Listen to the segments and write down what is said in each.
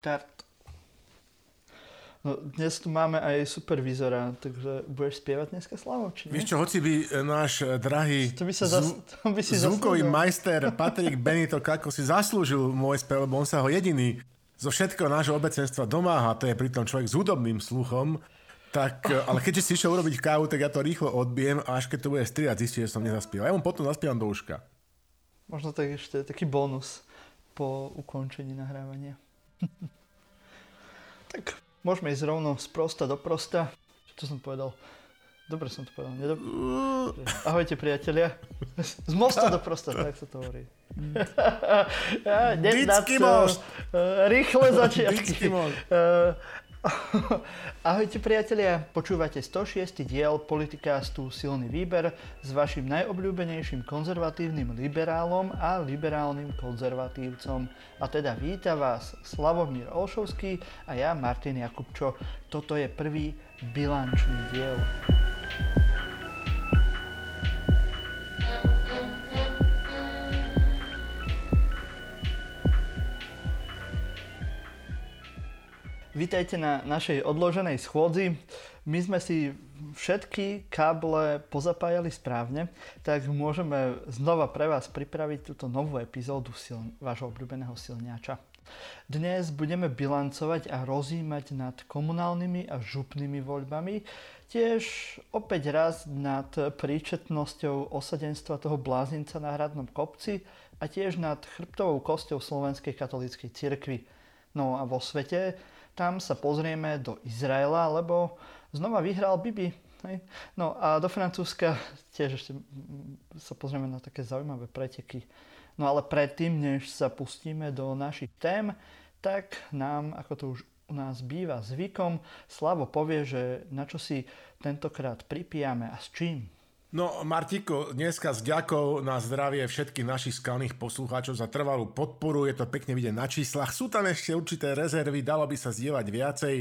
Štart. No, dnes tu máme aj supervizora, takže budeš spievať dneska Slavo, či nie? Vieš čo, hoci by e, náš e, drahý to by sa zas, to by si zvukový zaslúžil. majster Patrik Benito ako si zaslúžil môj spev, lebo on sa ho jediný zo všetkého nášho obecenstva domáha, to je pritom človek s hudobným sluchom, tak, e, ale keďže si išiel urobiť kávu, tak ja to rýchlo odbijem a až keď to bude striať, zistí, že som nezaspieval. Ja mu potom zaspievam do uška. Možno tak ešte taký bonus po ukončení nahrávania. Tak Môžeme ísť rovno z prosta do prosta. Čo som povedal? Dobre som to povedal. Nedob... Ahojte priatelia. Z mosta do prosta, tak sa to hovorí. ja, Vždycky most. Rýchle začiatky. Ahojte priatelia, počúvate 106. diel Politikástu Silný výber s vašim najobľúbenejším konzervatívnym liberálom a liberálnym konzervatívcom. A teda víta vás Slavomír Olšovský a ja Martin Jakubčo. Toto je prvý bilančný diel. Vítajte na našej odloženej schôdzi. My sme si všetky káble pozapájali správne, tak môžeme znova pre vás pripraviť túto novú epizódu sil- vášho obľúbeného silňača. Dnes budeme bilancovať a rozímať nad komunálnymi a župnými voľbami, tiež opäť raz nad príčetnosťou osadenstva toho blázinca na hradnom kopci a tiež nad chrbtovou kosťou Slovenskej katolíckej cirkvi. No a vo svete tam sa pozrieme do Izraela, lebo znova vyhral Bibi. Hej. No a do Francúzska tiež ešte sa pozrieme na také zaujímavé preteky. No ale predtým, než sa pustíme do našich tém, tak nám, ako to už u nás býva zvykom, Slavo povie, že na čo si tentokrát pripijame a s čím. No, Martiko, dneska s ďakou na zdravie všetkých našich skalných poslucháčov za trvalú podporu, je to pekne vidieť na číslach. Sú tam ešte určité rezervy, dalo by sa zdieľať viacej,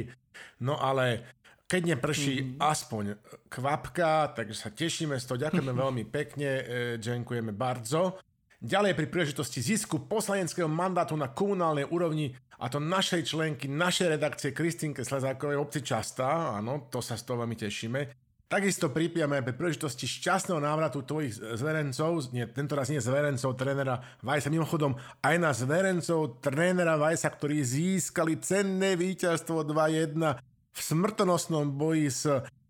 no ale keď neprší mm-hmm. aspoň kvapka, takže sa tešíme z toho, ďakujeme veľmi pekne, e, ďakujeme bardzo. Ďalej pri príležitosti zisku poslaneckého mandátu na komunálnej úrovni a to našej členky, našej redakcie Kristinke Slezákovej obci Častá, áno, to sa z toho veľmi tešíme, Takisto pripijame pri príležitosti šťastného návratu tvojich zverencov, nie, tento raz nie zverencov trénera Vajsa, mimochodom aj na zverencov trénera Vajsa, ktorí získali cenné víťazstvo 2-1 v smrtonosnom boji s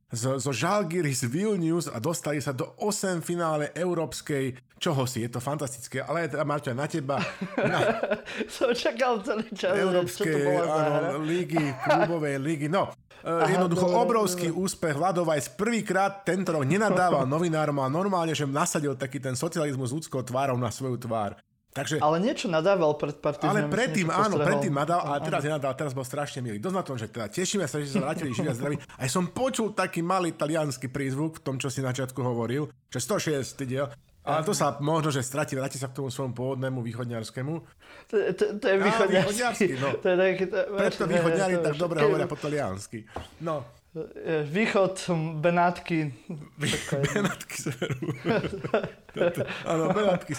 zo, zo Žalgiris Vilnius a dostali sa do 8 finále európskej čoho si, je to fantastické, ale teda Marťa, na teba. Na... Som čakal celý čas, Európskej, čo to bola áno, klubovej lígy, no. Aha, Jednoducho dobre, obrovský dobre. úspech. Vladovajs prvýkrát tento rok nenadával novinárom a normálne, že nasadil taký ten socializmus ľudskou tvárou na svoju tvár. Takže, ale niečo nadával pred pár Ale predtým, áno, predtým nadal, ale teraz nenadal, teraz bol strašne milý. Dosť na tom, že teda tešíme sa, že sa vrátili živí a zdraví. Aj som počul taký malý talianský prízvuk v tom, čo si na začiatku hovoril, že 106 diel. Ale to sa možno, že stratí, vráti sa k tomu svojmu pôvodnému východňarskému. To, to, to je východňarský. no. to je taký, to, Preto východňari tak dobre hovoria po taliansky. No. Východ, Benátky. Benátky severu. Áno, Benátky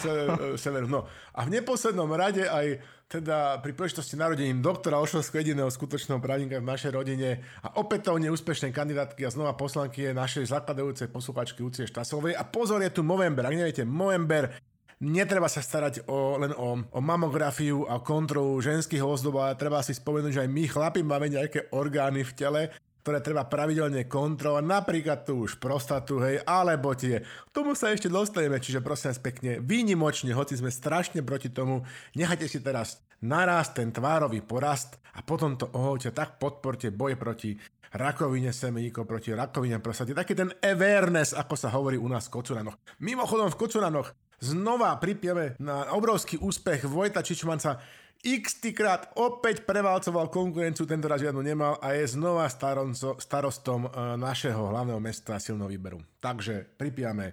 severu. No. A v neposlednom rade aj teda pri príležitosti narodením doktora Ošovského jediného skutočného právnika v našej rodine a opätovne úspešnej kandidátky a znova poslanky je našej zakladajúcej posluchačky Lucie Štasovej. A pozor, je tu Movember. Ak neviete, Movember Netreba sa starať o, len o, o mamografiu a kontrolu ženských ozdob, ale treba si spomenúť, že aj my chlapi máme nejaké orgány v tele, ktoré treba pravidelne kontrolovať, napríklad tu už prostatu, hej, alebo tie. Tomu sa ešte dostaneme, čiže prosím vás pekne, výnimočne, hoci sme strašne proti tomu, nechajte si teraz narast ten tvárový porast a potom to ohoďte, tak podporte boj proti rakovine semeníkov, proti rakovine prostaty. Taký ten awareness, ako sa hovorí u nás v Kocuranoch. Mimochodom v Kocuranoch znova pripijeme na obrovský úspech Vojta Čičmanca, x krát opäť prevalcoval konkurenciu, tento raz žiadnu nemal a je znova staronco, starostom e, našeho hlavného mesta silného výberu. Takže pripijame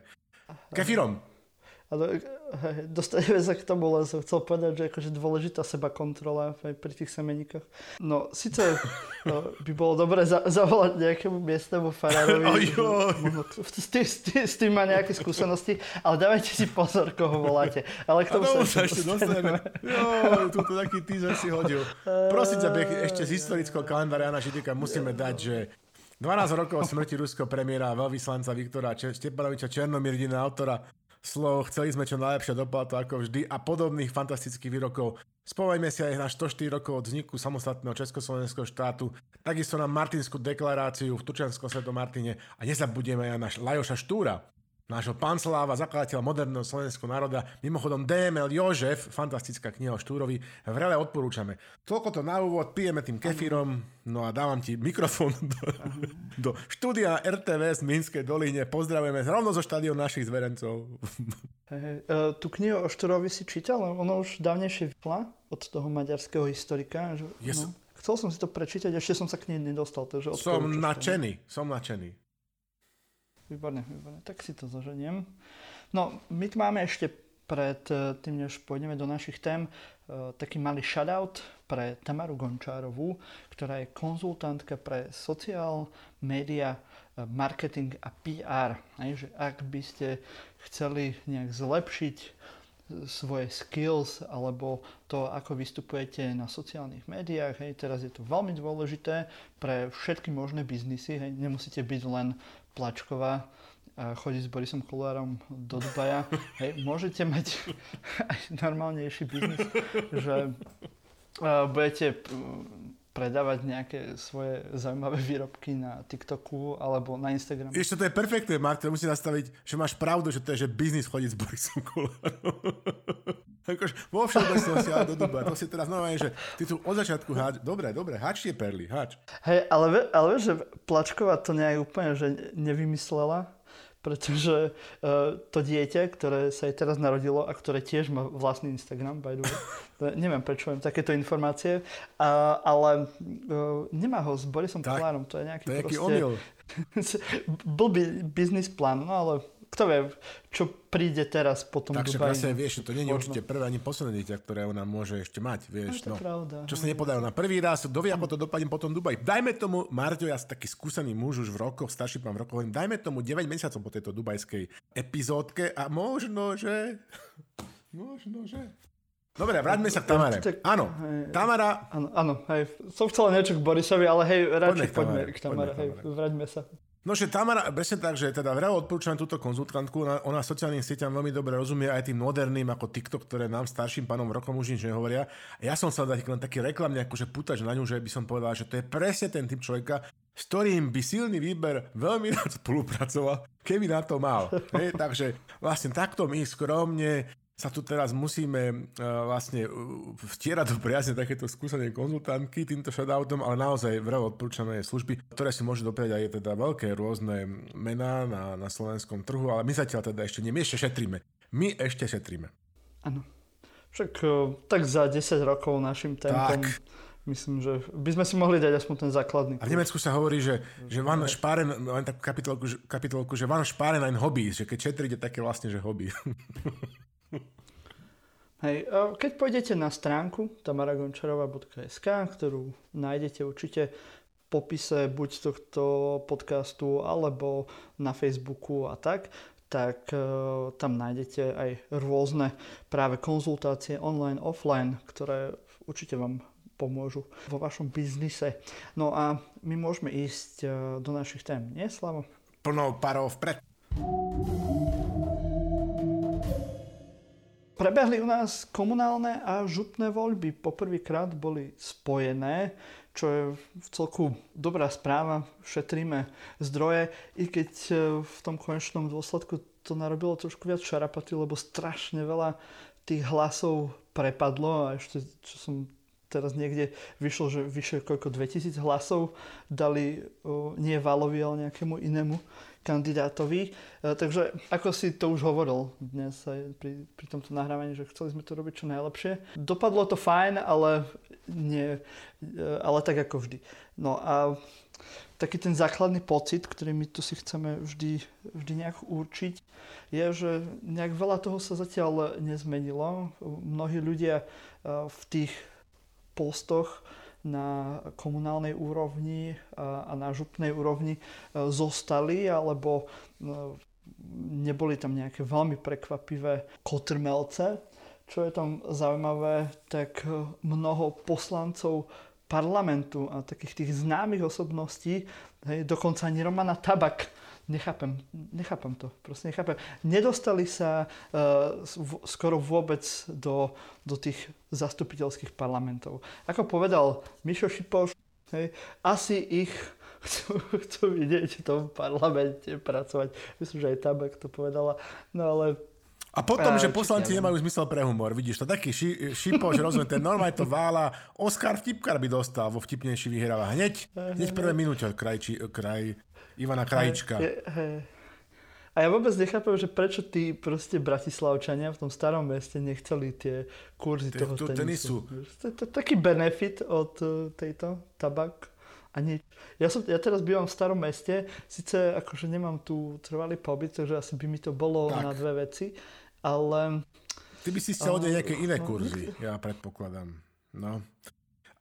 kefírom. Ale hej, dostaneme sa k tomu, len som chcel povedať, že akože dôležitá seba kontrola aj pri tých semeníkoch. No, síce no, by bolo dobré za, zavolať nejakému miestnemu farárovi. S, tým, s, tým, s tým má nejaké skúsenosti, ale dávajte si pozor, koho voláte. Ale k tomu sa, sa ešte dostaneme. Jo, tu taký teaser si hodil. Prosím ťa, ešte z historického kalendára Jana Židika musíme dať, že 12 rokov smrti ruského premiéra veľvyslanca Viktora Stepanoviča Černomirdina, autora slov, chceli sme čo najlepšie doplato ako vždy a podobných fantastických výrokov. Spomeňme si aj na 104 rokov od vzniku samostatného Československého štátu, takisto na Martinskú deklaráciu v Tučanskom svetom Martine a nezabudeme aj na Lajoša Štúra, nášho pansláva, zakladateľa moderného slovenského národa. Mimochodom DML Jožef, fantastická kniha o Štúrovi, vrele odporúčame. Toľko to na úvod, pijeme tým kefírom, no a dávam ti mikrofón do, do štúdia RTV z Minskej doline. Pozdravujeme rovno zo štadión našich zverencov. Hey. Uh, tú knihu o Štúrovi si čítal? Ono už dávnejšie vyšla od toho maďarského historika. Že, yes. no, chcel som si to prečítať, ešte som sa k nej nedostal. Takže som nadšený, som nadšený. Výborne, výborne. Tak si to zoženiem. No, my tu máme ešte pred eh, tým, než pôjdeme do našich tém, eh, taký malý shoutout pre Tamaru Gončárovú, ktorá je konzultantka pre sociál, média, eh, marketing a PR. Hej, že ak by ste chceli nejak zlepšiť svoje skills alebo to, ako vystupujete na sociálnych médiách. Hej, teraz je to veľmi dôležité pre všetky možné biznisy. Hej, nemusíte byť len Plačková a chodiť s Borisom Kolárom do Dubaja. Hej, môžete mať aj normálnejší biznis, že budete predávať nejaké svoje zaujímavé výrobky na TikToku alebo na Instagramu. Ešte to je perfektné, Mark, to musí nastaviť, že máš pravdu, že to je, že biznis chodiť s Borisom Kolárom. Akož vo všeobecnosti, ale do Dubaja. To si teraz normálne, že ty tu od začiatku háč... Dobre, dobre, háč tie perly, háč. Hej, ale, ale vieš, že Plačková to nejak úplne že nevymyslela pretože uh, to dieťa, ktoré sa jej teraz narodilo a ktoré tiež má vlastný Instagram, by the way, neviem prečo viem takéto informácie, uh, ale uh, nemá ho s Borisom Kolárom, to je nejaký to je proste... blbý biznis plán, no ale kto vie, čo príde teraz po tom Takže Dubaji. vlastne vieš, to nie je určite prvé ani posledné dieťa, ktoré ona môže ešte mať, vieš. No, no. pravda. Čo sa nepodajú na prvý raz, kto vie, ako to dopadne potom Dubaj. Dajme tomu, Marťo, ja som taký skúsený muž už v rokoch, starší pán v rokoch, dajme tomu 9 mesiacov po tejto dubajskej epizódke a možno, že... Možno, že... Dobre, vráťme sa k Tamare. Áno, Tamara... Áno, áno, hej. Som chcel niečo k Borisovi, ale hej, radšej poďme, poďme k Tamare, hej, vráťme sa. No, že Tamara, presne tak, že teda veľa odporúčam túto konzultantku, ona, ona sociálnym sieťam veľmi dobre rozumie aj tým moderným ako TikTok, ktoré nám starším pánom rokom už nič nehovoria. Ja som sa dať len taký reklamný akože putač na ňu, že by som povedal, že to je presne ten typ človeka, s ktorým by silný výber veľmi rád spolupracoval, keby na to mal. Hej, takže vlastne takto my skromne sa tu teraz musíme uh, vlastne vtierať do priazne takéto skúsené konzultantky týmto shoutoutom, ale naozaj veľa odporúčané služby, ktoré si môžu dopriať aj teda veľké rôzne mená na, na slovenskom trhu, ale my zatiaľ teda ešte nie, my ešte šetríme. My ešte šetríme. Áno. Však uh, tak za 10 rokov našim tempom tak. Myslím, že by sme si mohli dať aspoň ten základný. A v Nemecku sa hovorí, že, že van sparen, len takú kapitolku, kapitolku, že van sparen ein hobby, že keď šetríte také vlastne, že hobby. Hej, keď pôjdete na stránku tamaragončarová.sk, ktorú nájdete určite v popise buď tohto podcastu alebo na Facebooku a tak, tak uh, tam nájdete aj rôzne práve konzultácie online, offline, ktoré určite vám pomôžu vo vašom biznise. No a my môžeme ísť uh, do našich tém, nie Slavo? Plnou parou vpred. Prebehli u nás komunálne a župné voľby. Poprvýkrát boli spojené, čo je v celku dobrá správa. Šetríme zdroje, i keď e, v tom konečnom dôsledku to narobilo trošku viac šarapaty, lebo strašne veľa tých hlasov prepadlo a ešte, čo som teraz niekde vyšlo, že vyše koľko 2000 hlasov dali o, nie Valovi, ale nejakému inému kandidátovi. E, takže ako si to už hovoril dnes aj pri, pri tomto nahrávaní, že chceli sme to robiť čo najlepšie. Dopadlo to fajn, ale, nie, e, ale tak ako vždy. No a taký ten základný pocit, ktorý my tu si chceme vždy, vždy nejak určiť, je, že nejak veľa toho sa zatiaľ nezmenilo. Mnohí ľudia v tých postoch na komunálnej úrovni a na župnej úrovni zostali, alebo neboli tam nejaké veľmi prekvapivé kotrmelce. Čo je tam zaujímavé, tak mnoho poslancov parlamentu a takých tých známych osobností, hej, dokonca ani Romana Tabak, nechápem, nechápem to, proste nechápem. Nedostali sa uh, skoro vôbec do, do tých zastupiteľských parlamentov. Ako povedal Mišo Šipoš, hej, asi ich chcú, chcú vidieť v tom parlamente pracovať. Myslím, že aj Tabak to povedala. No ale a potom, že poslanci nemajú zmysel pre humor. Vidíš, to taký ši, šipoš, rozumiem, ten normálne to vála. Oscar Vtipkar by dostal vo vtipnejší vyhráva. Hneď, hneď prvé minúte od krajči, kraj Ivana Krajička. A ja vôbec nechápem, že prečo tí proste Bratislavčania v tom starom meste nechceli tie kurzy toho tenisu. To je taký benefit od e, tejto tabak. A nie, ja, som, ja teraz bývam v starom meste, síce akože nemám tu trvalý pobyt, takže asi by mi to bolo tak. na dve veci, ale... Ty by si chcel uh, nejaké iné no, kurzy, ja predpokladám. No.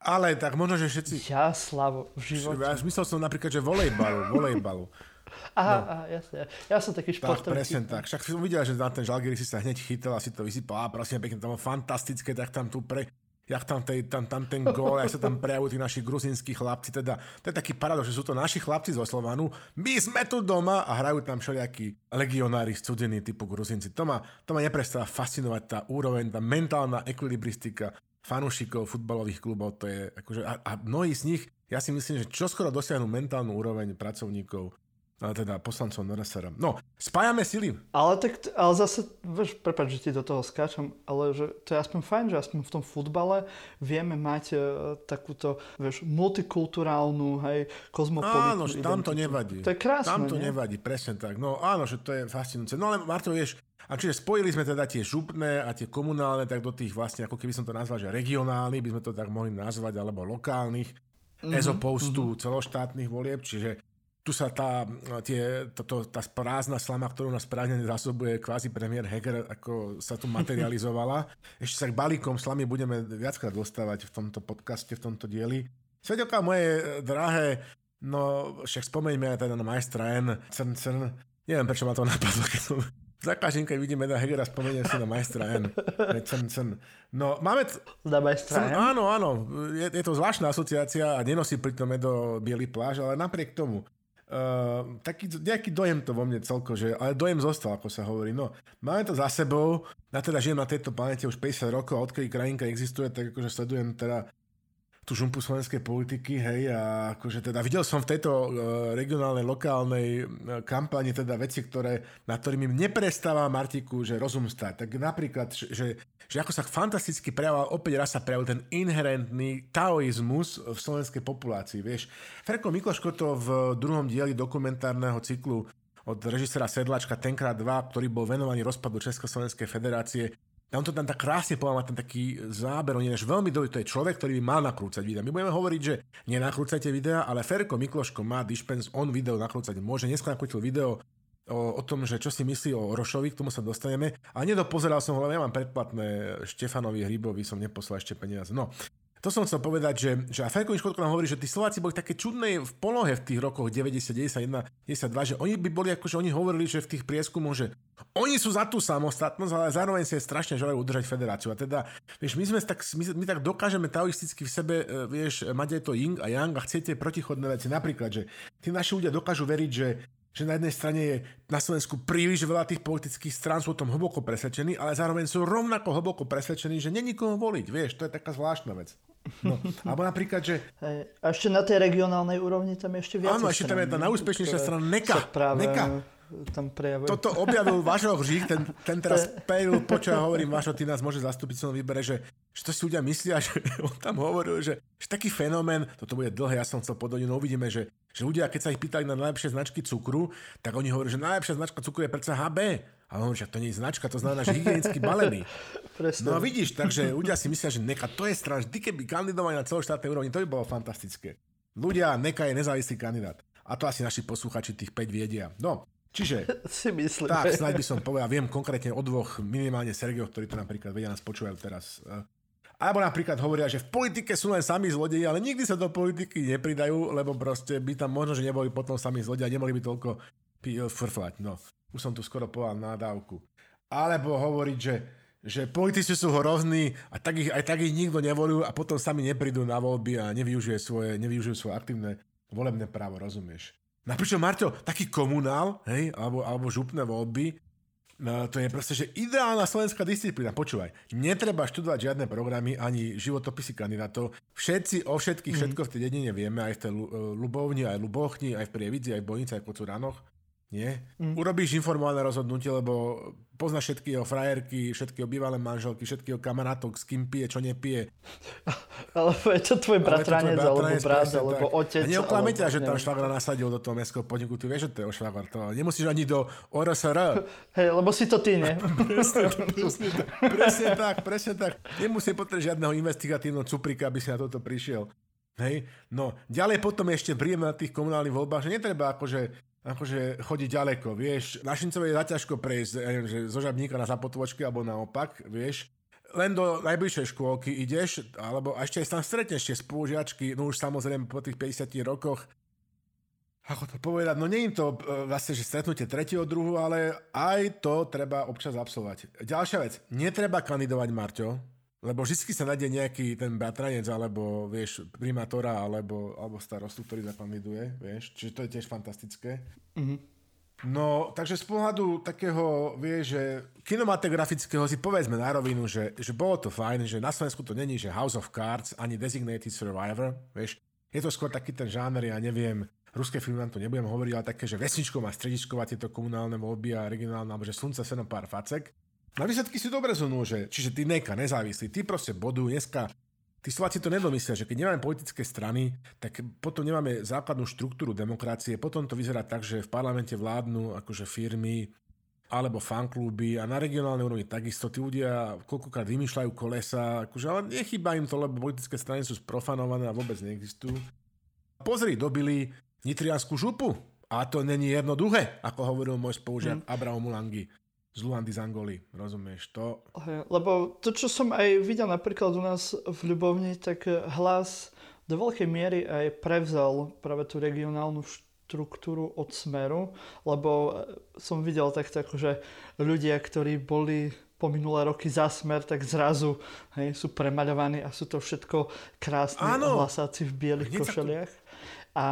Ale tak možno, že všetci... Ja, Slavo, v živote. Ja myslel som napríklad, že volejbalu, volejbalu. Aha, no. aha, jasne. Ja som taký športový. Tak, presne tak. Však som videl, že na ten Žalgiris si sa hneď chytil a si to vysypal. A prosím, pekne, to bolo fantastické, tak tam tu pre jak tam, tej, tam, tam ten gól, jak sa tam prejavujú tí naši gruzínsky chlapci, teda to je taký paradox, že sú to naši chlapci zo Slovanu, my sme tu doma a hrajú tam všelijakí legionári z cudziny typu gruzínci. To ma, to ma neprestáva fascinovať tá úroveň, tá mentálna ekvilibristika fanúšikov futbalových klubov, to je akože, a, a mnohí z nich, ja si myslím, že čoskoro dosiahnu mentálnu úroveň pracovníkov ale teda poslancom NRSR. No, spájame sily. Ale tak, ale zase, vieš, prepáč, že ti do toho skáčam, ale že to je aspoň fajn, že aspoň v tom futbale vieme mať uh, takúto, vieš, multikulturálnu, hej, kozmopolitnú Áno, že tam to nevadí. To je krásne, Tam to nie? nevadí, presne tak. No áno, že to je fascinujúce. No ale Marto, vieš, a čiže spojili sme teda tie župné a tie komunálne, tak do tých vlastne, ako keby som to nazval, že regionálnych, by sme to tak mohli nazvať, alebo lokálnych, mm-hmm, opposed mm-hmm. celoštátnych volieb, čiže tu sa tá, tie, to, tá prázdna slama, ktorú nás prázdne zásobuje kvázi premiér Heger, ako sa tu materializovala. Ešte sa k balíkom slamy budeme viackrát dostávať v tomto podcaste, v tomto dieli. Svedelka moje drahé, no však spomeňme aj teda na majstra N, Crn, Crn. Neviem, prečo ma to napadlo, keď som za každým, keď vidíme na Hegera, spomeniem si na majstra N. Crn, crn. No, máme... T- na majstra N? Áno, áno. Je, je to zvláštna asociácia a nenosí pritom do biely pláž, ale napriek tomu Uh, taký nejaký dojem to vo mne celko, že, ale dojem zostal, ako sa hovorí. No, máme to za sebou, ja teda žijem na tejto planete už 50 rokov a odkedy krajinka existuje, tak akože sledujem teda tú žumpu slovenskej politiky, hej, a akože teda videl som v tejto uh, regionálnej, lokálnej uh, kampani teda veci, ktoré, na ktorými neprestáva Martiku, že rozum stať. Tak napríklad, že, že ako sa fantasticky prejavoval, opäť raz sa prejavil ten inherentný taoizmus v slovenskej populácii, vieš. Ferko Mikloško to v druhom dieli dokumentárneho cyklu od režisera Sedlačka tenkrát 2, ktorý bol venovaný rozpadu Československej federácie, on to tam tak krásne povedal, ten taký záber, on je veľmi dobrý, to je človek, ktorý by mal nakrúcať videa. My budeme hovoriť, že nenakrúcajte videa, ale Ferko Mikloško má dispens, on video nakrúcať môže. Dneska nakrútil video o, o tom, že čo si myslí o Rošovi, k tomu sa dostaneme. A nedopozeral som ho, lebo ja mám predplatné Štefanovi Hrybovi, som neposlal ešte peniaze. No, to som chcel povedať, že, že a Ferko Škodko nám hovorí, že tí Slováci boli také čudné v polohe v tých rokoch 90, 91, 92, že oni by boli ako, že oni hovorili, že v tých prieskumoch, že oni sú za tú samostatnosť, ale zároveň si strašne želajú udržať federáciu. A teda, vieš, my sme tak, my, my tak dokážeme taoisticky v sebe, e, vieš, mať aj to yin a yang a chcete protichodné veci. Napríklad, že tí naši ľudia dokážu veriť, že že na jednej strane je na Slovensku príliš veľa tých politických strán, sú o tom hlboko presvedčení, ale zároveň sú rovnako hlboko presvedčení, že není koho voliť. Vieš, to je taká zvláštna vec. No, alebo napríklad, že... Hej. A ešte na tej regionálnej úrovni tam ešte viac. Áno, ešte tam je tá najúspešnejšia strana NEKA. Práve, NEKA. Tam prejavuje. Toto objavil Vašo Hřík, ten, ten teraz pejl, počo hovorím, Vašo, ty nás môže zastúpiť v výbere, že, že to si ľudia myslia, že on tam hovoril, že, že taký fenomén, toto bude dlhé, ja som chcel podať, no uvidíme, že, že ľudia, keď sa ich pýtali na najlepšie značky cukru, tak oni hovorí, že najlepšia značka cukru je predsa HB. A on že to nie je značka, to znamená, že hygienicky balený. Presne. No a vidíš, takže ľudia si myslia, že neka, to je strašné. Ty keby kandidovali na celoštátnej úrovni, to by bolo fantastické. Ľudia, Neka je nezávislý kandidát. A to asi naši posluchači tých 5 viedia. No, čiže... si myslím. Tak, snáď by som povedal, viem konkrétne o dvoch, minimálne Sergioch, ktorí to napríklad vedia nás počúvajú teraz. Alebo napríklad hovoria, že v politike sú len sami zlodeji, ale nikdy sa do politiky nepridajú, lebo proste by tam možno, že neboli potom sami zlodeji a nemali by toľko frflať. No, už som tu skoro povedal nádávku. Alebo hovoriť, že že politici sú hrozní a tak ich, aj tak ich nikto nevolil a potom sami neprídu na voľby a nevyužije svoje, nevyužijú svoje aktívne volebné právo, rozumieš? Napríklad, Marťo, taký komunál, hej, alebo, alebo župné voľby, no, to je proste, že ideálna slovenská disciplína. Počúvaj, netreba študovať žiadne programy ani životopisy kandidátov. Všetci o všetkých, mm. všetko v tej dedine vieme, aj v tej Lubovni, aj Lubochni, aj v Prievidzi, aj v Bojnici, aj v Kocuranoch. Nie? Mm. Urobíš informované rozhodnutie, lebo poznáš všetky jeho frajerky, všetky jeho bývalé manželky, všetky jeho kamarátov, s kým pije, čo nepije. Alebo je to tvoj bratranec, alebo brat, alebo otec. A neoklame ťa, že tam švagra nasadil do toho mestského podniku, ty vieš, že to je o švagar. To nemusíš ani do ORSR. Hej, lebo si to ty, nie? presne, presne, presne tak, presne tak. Nemusí potrebovať žiadneho investigatívneho cuprika, aby si na toto prišiel. Hej, no, ďalej potom ešte príjemné na tých komunálnych voľbách, že netreba akože akože chodí ďaleko, vieš. Na Šincove je zaťažko prejsť, ja neviem, že zo Žabníka na Zapotvočky alebo naopak, vieš. Len do najbližšej škôlky ideš, alebo ešte tam stretneš tie spolužiačky, no už samozrejme po tých 50 rokoch, ako to povedať, no nie je to e, vlastne, že stretnutie tretieho druhu, ale aj to treba občas absolvovať. Ďalšia vec, netreba kandidovať, Marťo, lebo vždy sa nájde nejaký ten bratranec, alebo vieš, primátora, alebo, alebo starostu, ktorý zakandiduje, vieš, čiže to je tiež fantastické. Mm-hmm. No, takže z pohľadu takého, vieš, že kinematografického si povedzme na rovinu, že, že bolo to fajn, že na Slovensku to není, že House of Cards, ani Designated Survivor, vieš, je to skôr taký ten žáner, ja neviem, ruské filmy vám to nebudem hovoriť, ale také, že vesničkov a stredičková tieto komunálne voľby a regionálne, alebo že slunce, seno, pár facek. Na výsledky si dobre zhrnul, že čiže ty neka, nezávislý, ty proste bodu, dneska tí Slováci to nedomyslia, že keď nemáme politické strany, tak potom nemáme základnú štruktúru demokracie, potom to vyzerá tak, že v parlamente vládnu akože firmy alebo fankluby a na regionálnej úrovni takisto tí ľudia koľkokrát vymýšľajú kolesa, akože, ale nechýba im to, lebo politické strany sú sprofanované a vôbec neexistujú. Pozri, dobili nitrianskú župu a to není jednoduché, ako hovoril môj spolužiak mm. Abraham Mulangi z Luandy z Angoly, rozumieš to? Lebo to, čo som aj videl napríklad u nás v Ľubovni, tak hlas do veľkej miery aj prevzal práve tú regionálnu štruktúru od Smeru, lebo som videl takto že ľudia, ktorí boli po minulé roky za smer, tak zrazu hej, sú premaľovaní a sú to všetko krásni hlasáci v bielých košeliach. A,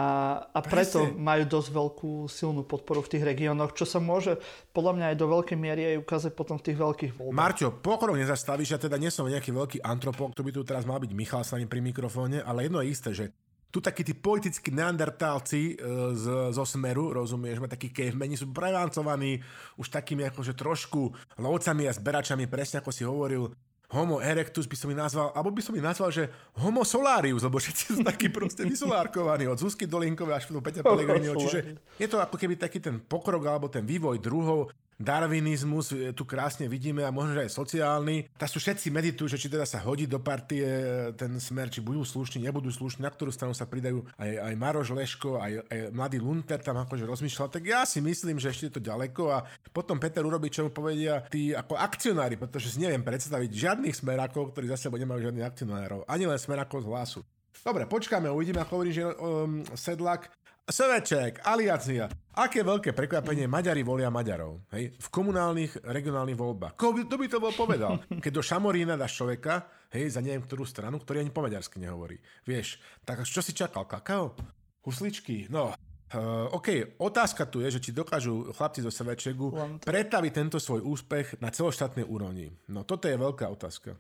a preto Presne. majú dosť veľkú silnú podporu v tých regiónoch, čo sa môže podľa mňa aj do veľkej miery aj ukázať potom v tých veľkých voľbách. Marťo, pokrok nezastavíš, ja teda nie som nejaký veľký antropolog, to by tu teraz mal byť Michal s nami pri mikrofóne, ale jedno je isté, že tu takí tí politickí neandertálci e, z, zo Smeru, rozumieš, ma takí cavemeni sú preváncovaní už takými akože trošku lovcami a zberačami, presne ako si hovoril, Homo erectus by som ich nazval, alebo by som ich nazval, že Homo solarius, lebo všetci sú takí proste vysolárkovaní, od Zuzky Dolinkovej až do Peťa Pellegriniho, čiže je to ako keby taký ten pokrok alebo ten vývoj druhov, darwinizmus tu krásne vidíme a možno, aj sociálny. Tak sú všetci meditujú, že či teda sa hodí do partie e, ten smer, či budú slušní, nebudú slušní, na ktorú stranu sa pridajú aj, aj Maroš Leško, aj, aj mladý Lunter tam akože rozmýšľal. Tak ja si myslím, že ešte je to ďaleko a potom Peter urobí, čo mu povedia tí ako akcionári, pretože si neviem predstaviť žiadnych smerákov, ktorí za sebou nemajú žiadnych akcionárov, ani len smerákov z hlasu. Dobre, počkáme, uvidíme, ako hovorí, že um, Sedlak Seveček, aliácia. Aké veľké prekvapenie Maďari volia Maďarov hej? v komunálnych, regionálnych voľbách. Kto by to bol povedal? Keď do Šamorína dáš človeka, hej, za neviem ktorú stranu, ktorý ani po maďarsky nehovorí. Vieš, tak čo si čakal? Kakao? Husličky? No, Uh, OK, otázka tu je, že či dokážu chlapci zo Sevečegu pretaviť tento svoj úspech na celoštátnej úrovni. No toto je veľká otázka.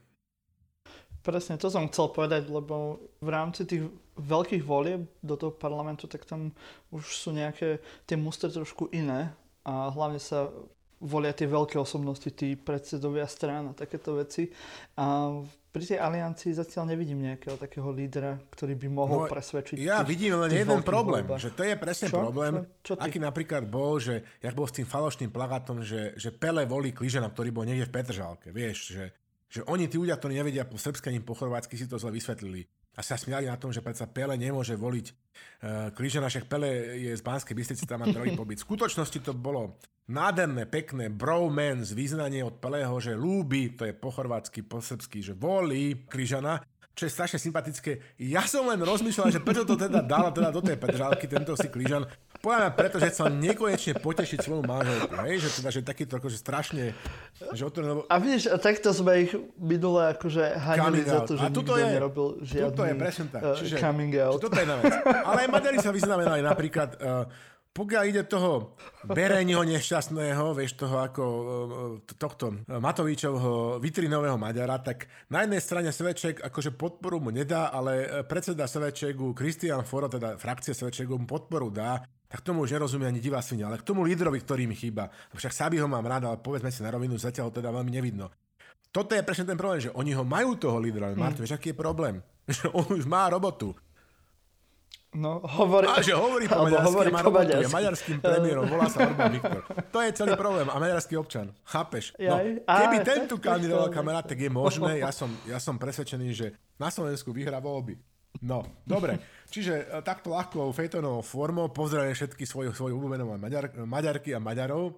Presne, to som chcel povedať, lebo v rámci tých veľkých volieb do toho parlamentu, tak tam už sú nejaké tie mustre trošku iné a hlavne sa volia tie veľké osobnosti, tí predsedovia strán a takéto veci. A pri tej aliancii zatiaľ nevidím nejakého takého lídra, ktorý by mohol no, presvedčiť. Ja tých, vidím len jeden problém, voľbách. že to je presne čo? problém, čo, čo aký napríklad bol, že jak bol s tým falošným plagátom, že, že Pele volí Kližana, ktorý bol niekde v Petržálke, vieš, že že oni, tí ľudia, ktorí nevedia po srbsky ani po chorvátsky, si to zle vysvetlili. a sa smiali na tom, že predsa Pele nemôže voliť uh, Kližana, však Pele je z Banskej Bystrici, tam má trojý pobyt. V skutočnosti to bolo nádherné, pekné bromance, význanie od Peleho, že lúbi, to je po chorvátsky, po srbsky, že volí Kližana čo je strašne sympatické. Ja som len rozmýšľal, že prečo to teda dala teda do tej Petržalky tento si klížan. Poviem preto, že chcel nekonečne potešiť svoju manželku. Hej? Že teda, že takýto akože strašne... Že otvorené, lebo... A vidíš, a takto sme ich minule akože hanili za to, že nikto je, nerobil žiadny je presne tak. Eh, Čiže, coming out. Toto je vec. Ale aj Maďari sa vyznamenali napríklad uh, pokiaľ ide toho Bereňho nešťastného, vieš, toho ako e, tohto Matovičovho vitrinového Maďara, tak na jednej strane Sveček akože podporu mu nedá, ale e, predseda Svečegu, Kristian Foro, teda frakcie Svečegu mu podporu dá, tak tomu už nerozumie ani divá svinia, ale k tomu lídrovi, ktorý mi chýba. Však Sabi ho mám rád, ale povedzme si na rovinu, zatiaľ teda veľmi nevidno. Toto je presne ten problém, že oni ho majú toho lídra, ale mm. vieš, aký je problém? Že on už má robotu. No, hovorí... A že hovorí po maďarsky, hovorí robotu, je maďarským premiérom, volá sa Orbán Viktor. To je celý problém. A maďarský občan. Chápeš? No, keby ten tu kandidoval kamarát, tak je možné. Ja som, ja som presvedčený, že na Slovensku vyhrá voľby. No, dobre. Čiže e, takto ľahkou fejtonovou formou pozdravujem všetky svoju, svoju obľúbenú maďar, maďarky a maďarov. E,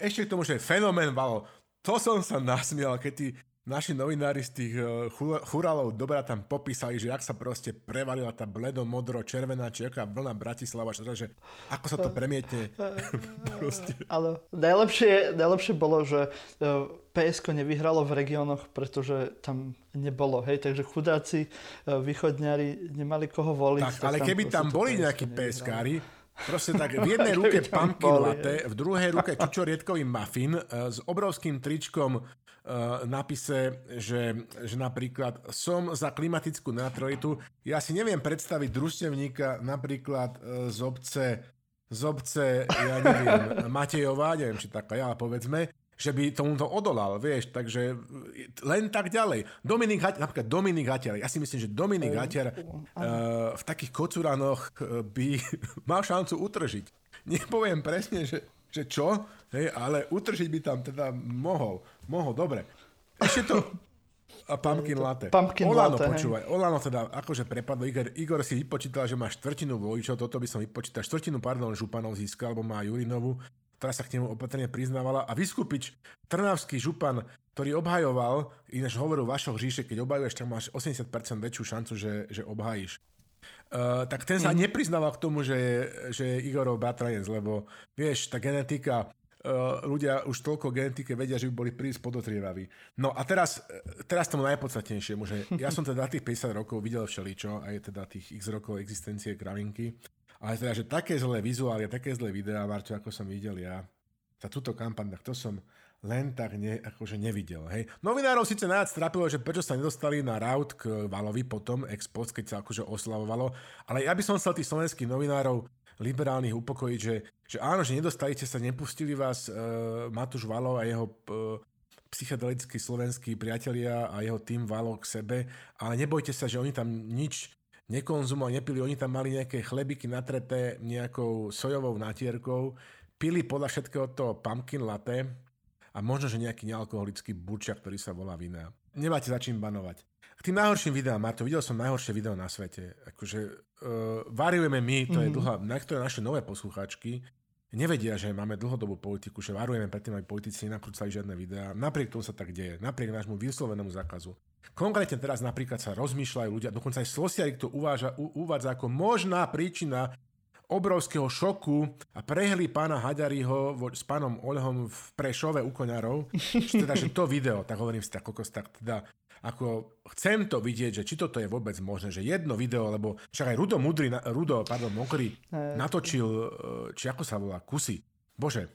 ešte k tomu, že fenomén Valo. To som sa nasmial, keď ty naši novinári z tých uh, churalov dobra tam popísali, že jak sa proste prevalila tá bledo, modro, červená, či aká vlna Bratislava, že ako sa to premietne. Ale najlepšie, najlepšie bolo, že uh, e, PSK nevyhralo v regiónoch, pretože tam nebolo, hej, takže chudáci uh, východňari nemali koho voliť. Tak, tak ale tam keby tam boli nejakí PSKári, Proste tak, v jednej ruke pumpkin latte, v druhej ruke čučoriedkový muffin s obrovským tričkom Eh, napise, že, že napríklad som za klimatickú neutralitu. Ja si neviem predstaviť družstevníka napríklad eh, z obce, z obce, ja neviem, Matejová, neviem, či taká ja, povedzme, že by tomuto odolal, vieš, takže len tak ďalej. Dominik Haťar, napríklad Dominik Haťar, ja si myslím, že Dominik Haťar uh, v takých kocuranoch by mal šancu utržiť. Nepoviem presne, že že čo, hej, ale utržiť by tam teda mohol. Mohol, dobre. Ešte to... A pumpkin latte. Pumpkin Olano, latte, počúvaj. Hej. Olano teda akože prepadlo. Igor, Igor si vypočítal, že má štvrtinu voličov, toto by som vypočítal. Štvrtinu, pardon, Županov získal, alebo má Jurinovu, ktorá sa k nemu opatrne priznávala. A Vyskupič, trnavský župan, ktorý obhajoval, ináč hovoril Vašo Hříše, keď obhajuješ, tak máš 80% väčšiu šancu, že, že obhajíš. Uh, tak ten sa mm. nepriznával k tomu, že je, že je Igorov bratranec, lebo vieš, tá genetika, uh, ľudia už toľko genetike vedia, že by boli príliš podotrievaví. No a teraz, teraz tomu najpodstatnejšiemu, že ja som teda tých 50 rokov videl všeličo, aj teda tých x rokov existencie kravinky, ale teda, že také zlé vizuály, také zlé videá, Marťo, ako som videl ja, za túto kampaň, tak to som, len tak ne, akože nevidel. Hej. Novinárov síce najviac trápilo, že prečo sa nedostali na route k Valovi potom, ex keď sa akože oslavovalo, ale ja by som chcel tých slovenských novinárov liberálnych upokojiť, že, že áno, že nedostali ste sa, nepustili vás uh, Matúš Valov a jeho uh, psychedelickí slovenskí priatelia a jeho tým Valo k sebe, ale nebojte sa, že oni tam nič nekonzumovali, nepili, oni tam mali nejaké chlebiky natreté nejakou sojovou natierkou, pili podľa všetkého to pumpkin latte, a možno, že nejaký nealkoholický burčia, ktorý sa volá vina. Nemáte za čím banovať. K tým najhorším videám, Marto, videl som najhoršie video na svete. Akože uh, variujeme my, to mm-hmm. je mhm. dlhá, niektoré naše nové poslucháčky nevedia, že máme dlhodobú politiku, že varujeme predtým, aby politici nenakrúcali žiadne videá. Napriek tomu sa tak deje, napriek nášmu vyslovenému zákazu. Konkrétne teraz napríklad sa rozmýšľajú ľudia, dokonca aj Slosiarik to uváža, u, uvádza ako možná príčina obrovského šoku a prehli pána Haďariho s pánom Olehom v Prešove u koňarov, teda, že to video, tak hovorím si tak, kokos, tak teda ako chcem to vidieť, že či toto je vôbec možné, že jedno video, lebo však aj Rudo Mudry, Rudo, pardon, Mokrý natočil, e, či ako sa volá, Kusy. Bože,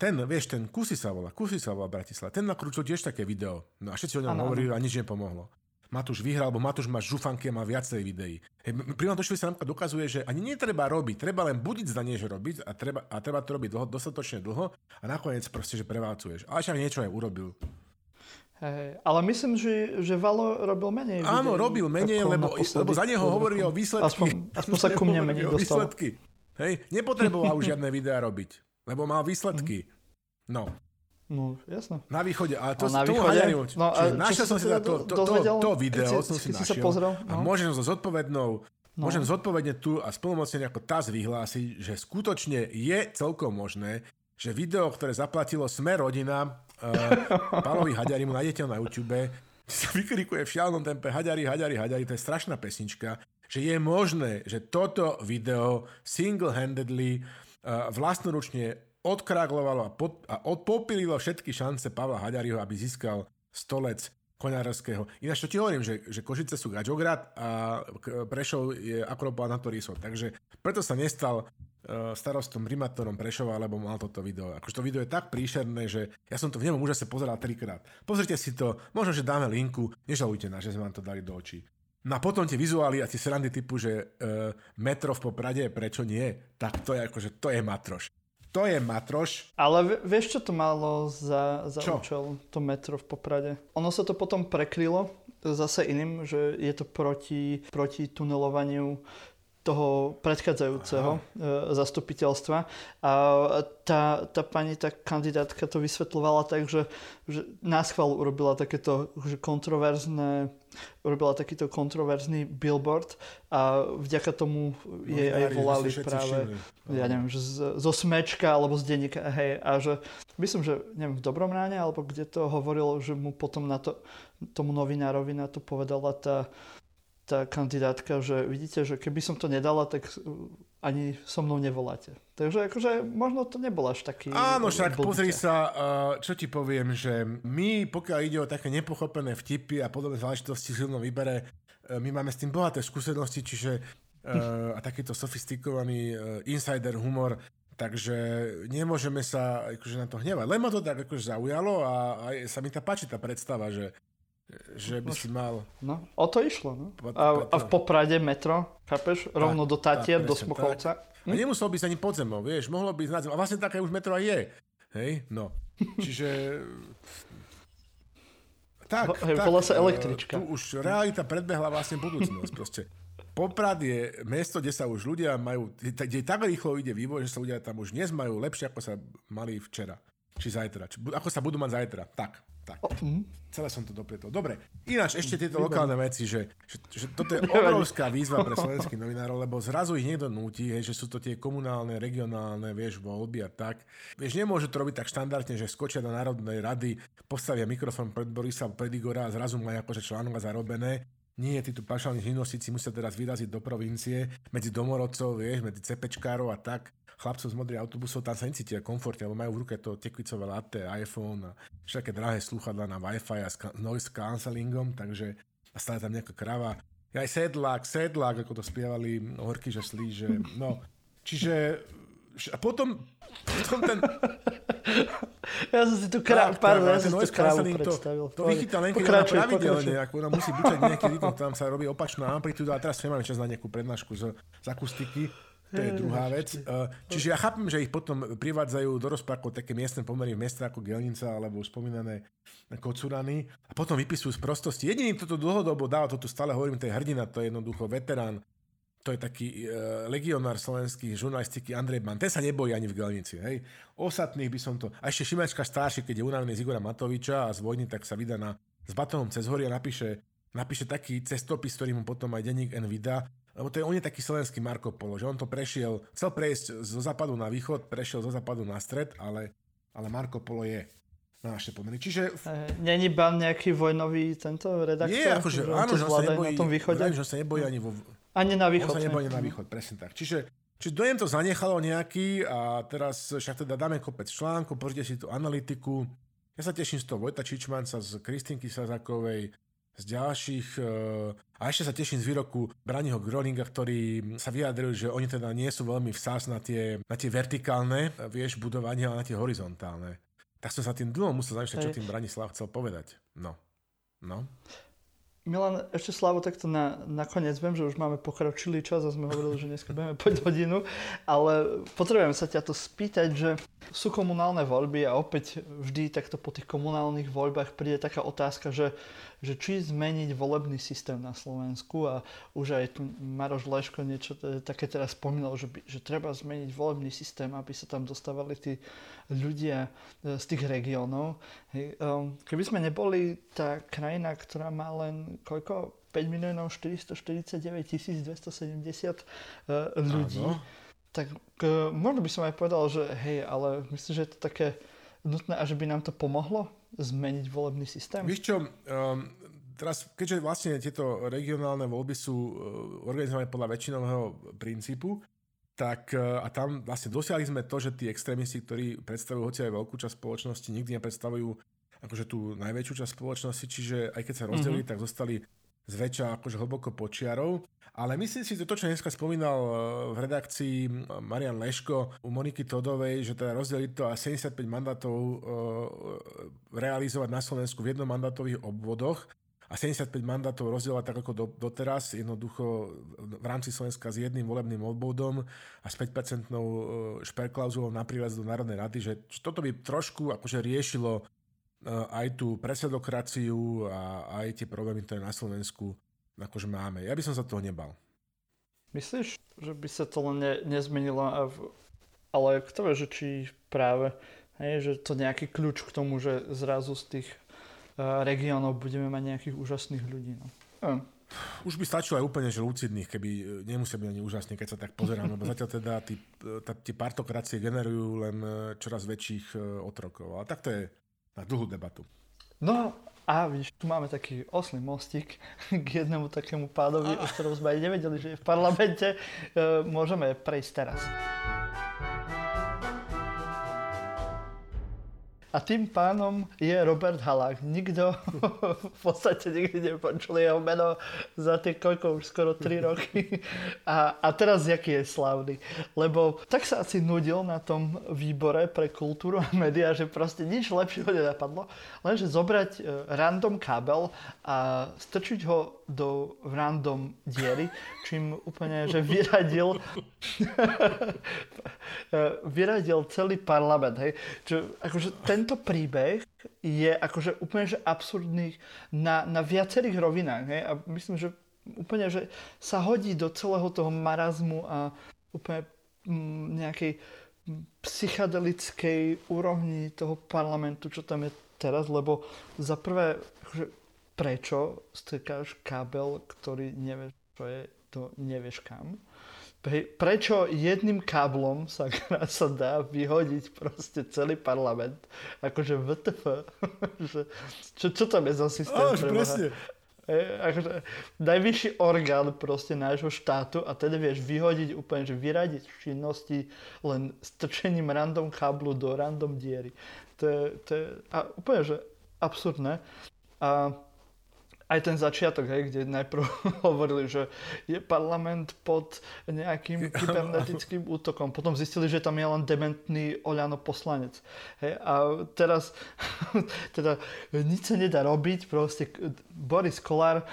ten, vieš, ten Kusy sa volá, Kusy sa volá Bratislava, ten nakrúčil tiež také video. No a všetci o ňom hovorili a nič nepomohlo. Matúš vyhral, alebo Matúš má žufanky a má viacej videí. Hej, pri Matúšovi sa napríklad dokazuje, že ani netreba robiť, treba len budiť zdanie, že robiť a treba, a treba to robiť dlho, dostatočne dlho a nakoniec proste, že prevádzuješ. Ale však niečo aj urobil. Hey, ale myslím, že, že Valo robil menej. Áno, videí, robil menej, lebo, lebo za neho hovorili o výsledky. Aspoň, aspoň sa ku mne menej dostalo. Výsledky. Hej, nepotreboval už žiadne videá robiť, lebo mal výsledky. No. No, jasno. Na východe, ale to, A na východe? Haďarimu, No, a čiže našiel som sa si teda to, to, to, to video, si- som si našiel pozrel, a no. môžem so zodpovednou No. Môžem zodpovedne tu a splnomocne ako TAS vyhlásiť, že skutočne je celkom možné, že video, ktoré zaplatilo Sme rodina uh, Pálovi Haďarimu, nájdete ho na YouTube, sa vykrikuje v šialnom tempe Haďari, Haďari, Haďari, to je strašná pesnička, že je možné, že toto video single-handedly uh, vlastnoručne odkraglovalo a, pod, a odpopililo všetky šance Pavla Haďariho, aby získal stolec koňárovského. Ináč to ti hovorím, že, že Košice sú Gačograd a Prešov je Akropol na to Rysov. Takže preto sa nestal uh, starostom, primátorom Prešova, lebo mal toto video. Akože to video je tak príšerné, že ja som to v nemom úžase pozeral trikrát. Pozrite si to, možno, že dáme linku, nežalujte nás, že sme vám to dali do očí. No potom tie vizuály a tie srandy typu, že uh, metro v Poprade, prečo nie? Tak to je akože, to je matroš. To je matroš. Ale vie- vieš, čo to malo za, za Čo? účel, to metro v Poprade? Ono sa to potom prekrylo zase iným, že je to proti, proti tunelovaniu toho predchádzajúceho e, zastupiteľstva. A tá, tá pani, tá kandidátka to vysvetľovala tak, že, že náschval urobila takéto že kontroverzné urobila takýto kontroverzný billboard a vďaka tomu jej aj Novinári volali práve všimli. ja neviem, že z, zo smečka alebo z denníka, hej, a že myslím, že neviem, v Dobrom ráne, alebo kde to hovoril, že mu potom na to, tomu novinárovi na to povedala tá, tá kandidátka, že vidíte, že keby som to nedala, tak ani so mnou nevoláte. Takže akože možno to nebol až taký... Áno, však blbúťa. pozri sa, uh, čo ti poviem, že my, pokiaľ ide o také nepochopené vtipy a podobné záležitosti silno vybere, uh, my máme s tým bohaté skúsenosti, čiže uh, a takýto sofistikovaný insider humor, takže nemôžeme sa akože na to hnevať. Len ma to tak akože zaujalo a, a sa mi tá páči tá predstava, že, že by si mal... No, o to išlo, no. Pot- A, a v. Poprade metro, chápeš? Rovno do Tatier, do presne Smochovca. A nemuselo byť ani podzemou, vieš, mohlo byť nad A vlastne také už metro aj je. Hej, no. Čiže... Tak, hej, tak, sa e, električka. Tu už realita predbehla vlastne budúcnosť. Proste. Poprad je mesto, kde sa už ľudia majú, kde tak rýchlo ide vývoj, že sa ľudia tam už dnes majú lepšie, ako sa mali včera. Či zajtra. Či, ako sa budú mať zajtra. Tak, tak. Mm. Celé som to doprietol. Dobre, ináč ešte tieto lokálne veci, že, že, že toto je obrovská výzva pre slovenských novinárov, lebo zrazu ich niekto núti, hej, že sú to tie komunálne, regionálne, vieš, voľby a tak. Vieš, nemôžu to robiť tak štandardne, že skočia do Národnej rady, postavia mikrofón pred Borisa, pred Igora a zrazu majú akože článok zarobené. Nie, títo pašálni živnostníci musia teraz vyraziť do provincie, medzi domorodcov, vieš, medzi cepečkárov a tak chlapcov z modrých autobusov, tam sa necítia komfortne, lebo majú v ruke to tekvicové latte, iPhone a všetké drahé slúchadlá na Wi-Fi a s noise cancelingom, takže a stále tam nejaká krava. Aj sedlák, sedlák, ako to spievali horky, že slí, že no. Čiže a potom, potom ten, Ja som si tu krá... tak, pardon, ja som si tu krávu cancelling, to, predstavil. to vychytá len keď Pokračuj, pravidelne, pokračuj. ako ona musí bučať nejaký rytm, tam sa robí opačná amplitúda a teraz nemáme čas na nejakú prednášku z, z akustiky, to je druhá vec. Uh, Čiže ja chápem, že ich potom privádzajú do rozprávkov také miestne pomery v mesta ako Gelnica alebo spomínané Kocurany a potom vypisujú z prostosti. Jediný, kto to dlhodobo dáva, to tu stále hovorím, to je hrdina, to je jednoducho veterán, to je taký uh, legionár slovenských žurnalistiky Andrej Ban. Ten sa nebojí ani v Gelnici. Hej. Ostatných by som to... A ešte Šimečka starší, keď je unavený z Igora Matoviča a z vojny, tak sa vydá na, s batónom cez hory a napíše, napíše taký cestopis, ktorý mu potom aj denník N vydá, lebo to je, on je taký slovenský Marko Polo, že on to prešiel, chcel prejsť zo západu na východ, prešiel zo západu na stred, ale, ale Marko Polo je na naše pomery. Čiže Eh, Není ban nejaký vojnový tento redaktor? je akože, áno, že on sa nebojí, na tom východe? vravím, že sa nebojí ani vo, Ani na On východ. sa ne? nebojí na východ, presne tak. Čiže, čiže dojem to zanechalo nejaký a teraz však teda dáme kopec článkov, pozrite si tú analytiku. Ja sa teším z toho Vojta Čičmanca, z Kristinky Sazakovej, z ďalších, eh, a ešte sa teším z výroku Braniho Groninga, ktorý sa vyjadril, že oni teda nie sú veľmi vsás na tie, na tie vertikálne, eh, vieš, budovania, ale na tie horizontálne. Tak som sa tým dlho musel zamýšľať, čo tým Branislav chcel povedať. No. No. Milan, ešte Slavo, takto na, nakoniec viem, že už máme pokročilý čas a sme hovorili, že dneska budeme poď hodinu, ale potrebujem sa ťa to spýtať, že sú komunálne voľby a opäť vždy takto po tých komunálnych voľbách príde taká otázka, že, že či zmeniť volebný systém na Slovensku a už aj tu Maroš Leško niečo také teraz spomínal, že, by, že treba zmeniť volebný systém, aby sa tam dostávali tí ľudia e, z tých regiónov. Um, keby sme neboli tá krajina, ktorá má len koľko? 5 miliónov 449 270 ľudí. Áno. Tak uh, možno by som aj povedal, že hej, ale myslím, že je to také nutné a že by nám to pomohlo zmeniť volebný systém. Víš čo, um, teraz, keďže vlastne tieto regionálne voľby sú uh, organizované podľa väčšinového princípu, tak e, a tam vlastne dosiahli sme to, že tí extrémisti, ktorí predstavujú hoci aj veľkú časť spoločnosti, nikdy nepredstavujú akože tú najväčšiu časť spoločnosti, čiže aj keď sa rozdelili, mm-hmm. tak zostali zväčša akože hlboko počiarov. Ale myslím si, že to, čo dneska spomínal e, v redakcii Marian Leško u Moniky Todovej, že teda rozdeliť to a 75 mandátov e, realizovať na Slovensku v jednom mandátových obvodoch, a 75 mandátov rozdielovať tak ako do, doteraz, jednoducho v rámci Slovenska s jedným volebným obvodom a s 5% e, šperklauzulou na prílez do Národnej rady, že toto by trošku akože riešilo aj tú presedokraciu a aj tie problémy, ktoré na Slovensku akože máme. Ja by som sa toho nebal. Myslíš, že by sa to len ne, nezmenilo, ale kto vie, že či práve, hej, že to nejaký kľúč k tomu, že zrazu z tých regiónov budeme mať nejakých úžasných ľudí. No. Už by stačilo aj úplne, že lucidných, keby e, nemusia byť ani úžasní, keď sa tak pozerám, lebo zatiaľ teda tí, tá, partokracie generujú len čoraz väčších otrokov. Ale tak to je na dlhú debatu. No a vidíš, tu máme taký oslý mostík k jednému takému pádovi, o ktorom sme aj nevedeli, že je v parlamente. Môžeme prejsť teraz. A tým pánom je Robert Halák. Nikto v podstate nikdy nepočul jeho meno za tie koľko už skoro 3 roky. A, a teraz jaký je slavný. Lebo tak sa asi nudil na tom výbore pre kultúru a médiá, že proste nič lepšieho nenapadlo, lenže zobrať e, random kábel a strčiť ho do random diery, čím úplne, že vyradil vyradil celý parlament. Hej. Čo, akože tento príbeh je akože úplne že absurdný na, na viacerých rovinách. Hej. A myslím, že úplne, že sa hodí do celého toho marazmu a úplne mm, nejakej psychedelickej úrovni toho parlamentu, čo tam je teraz, lebo za prvé, akože, prečo strkáš kábel, ktorý nevieš, čo je, to nevieš kam prečo jedným káblom sa, sa dá vyhodiť proste celý parlament. Akože VTF. čo, čo tam je za systém? Áno, presne. Akože, najvyšší orgán proste nášho štátu a teda vieš vyhodiť úplne, že vyradiť činnosti len strčením random káblu do random diery. To je, to je a úplne, že absurdné. A aj ten začiatok, hej, kde najprv hovorili, že je parlament pod nejakým kybernetickým útokom. Potom zistili, že tam je len dementný Oľano poslanec. Hej, a teraz teda nič sa nedá robiť, proste Boris Kolár e,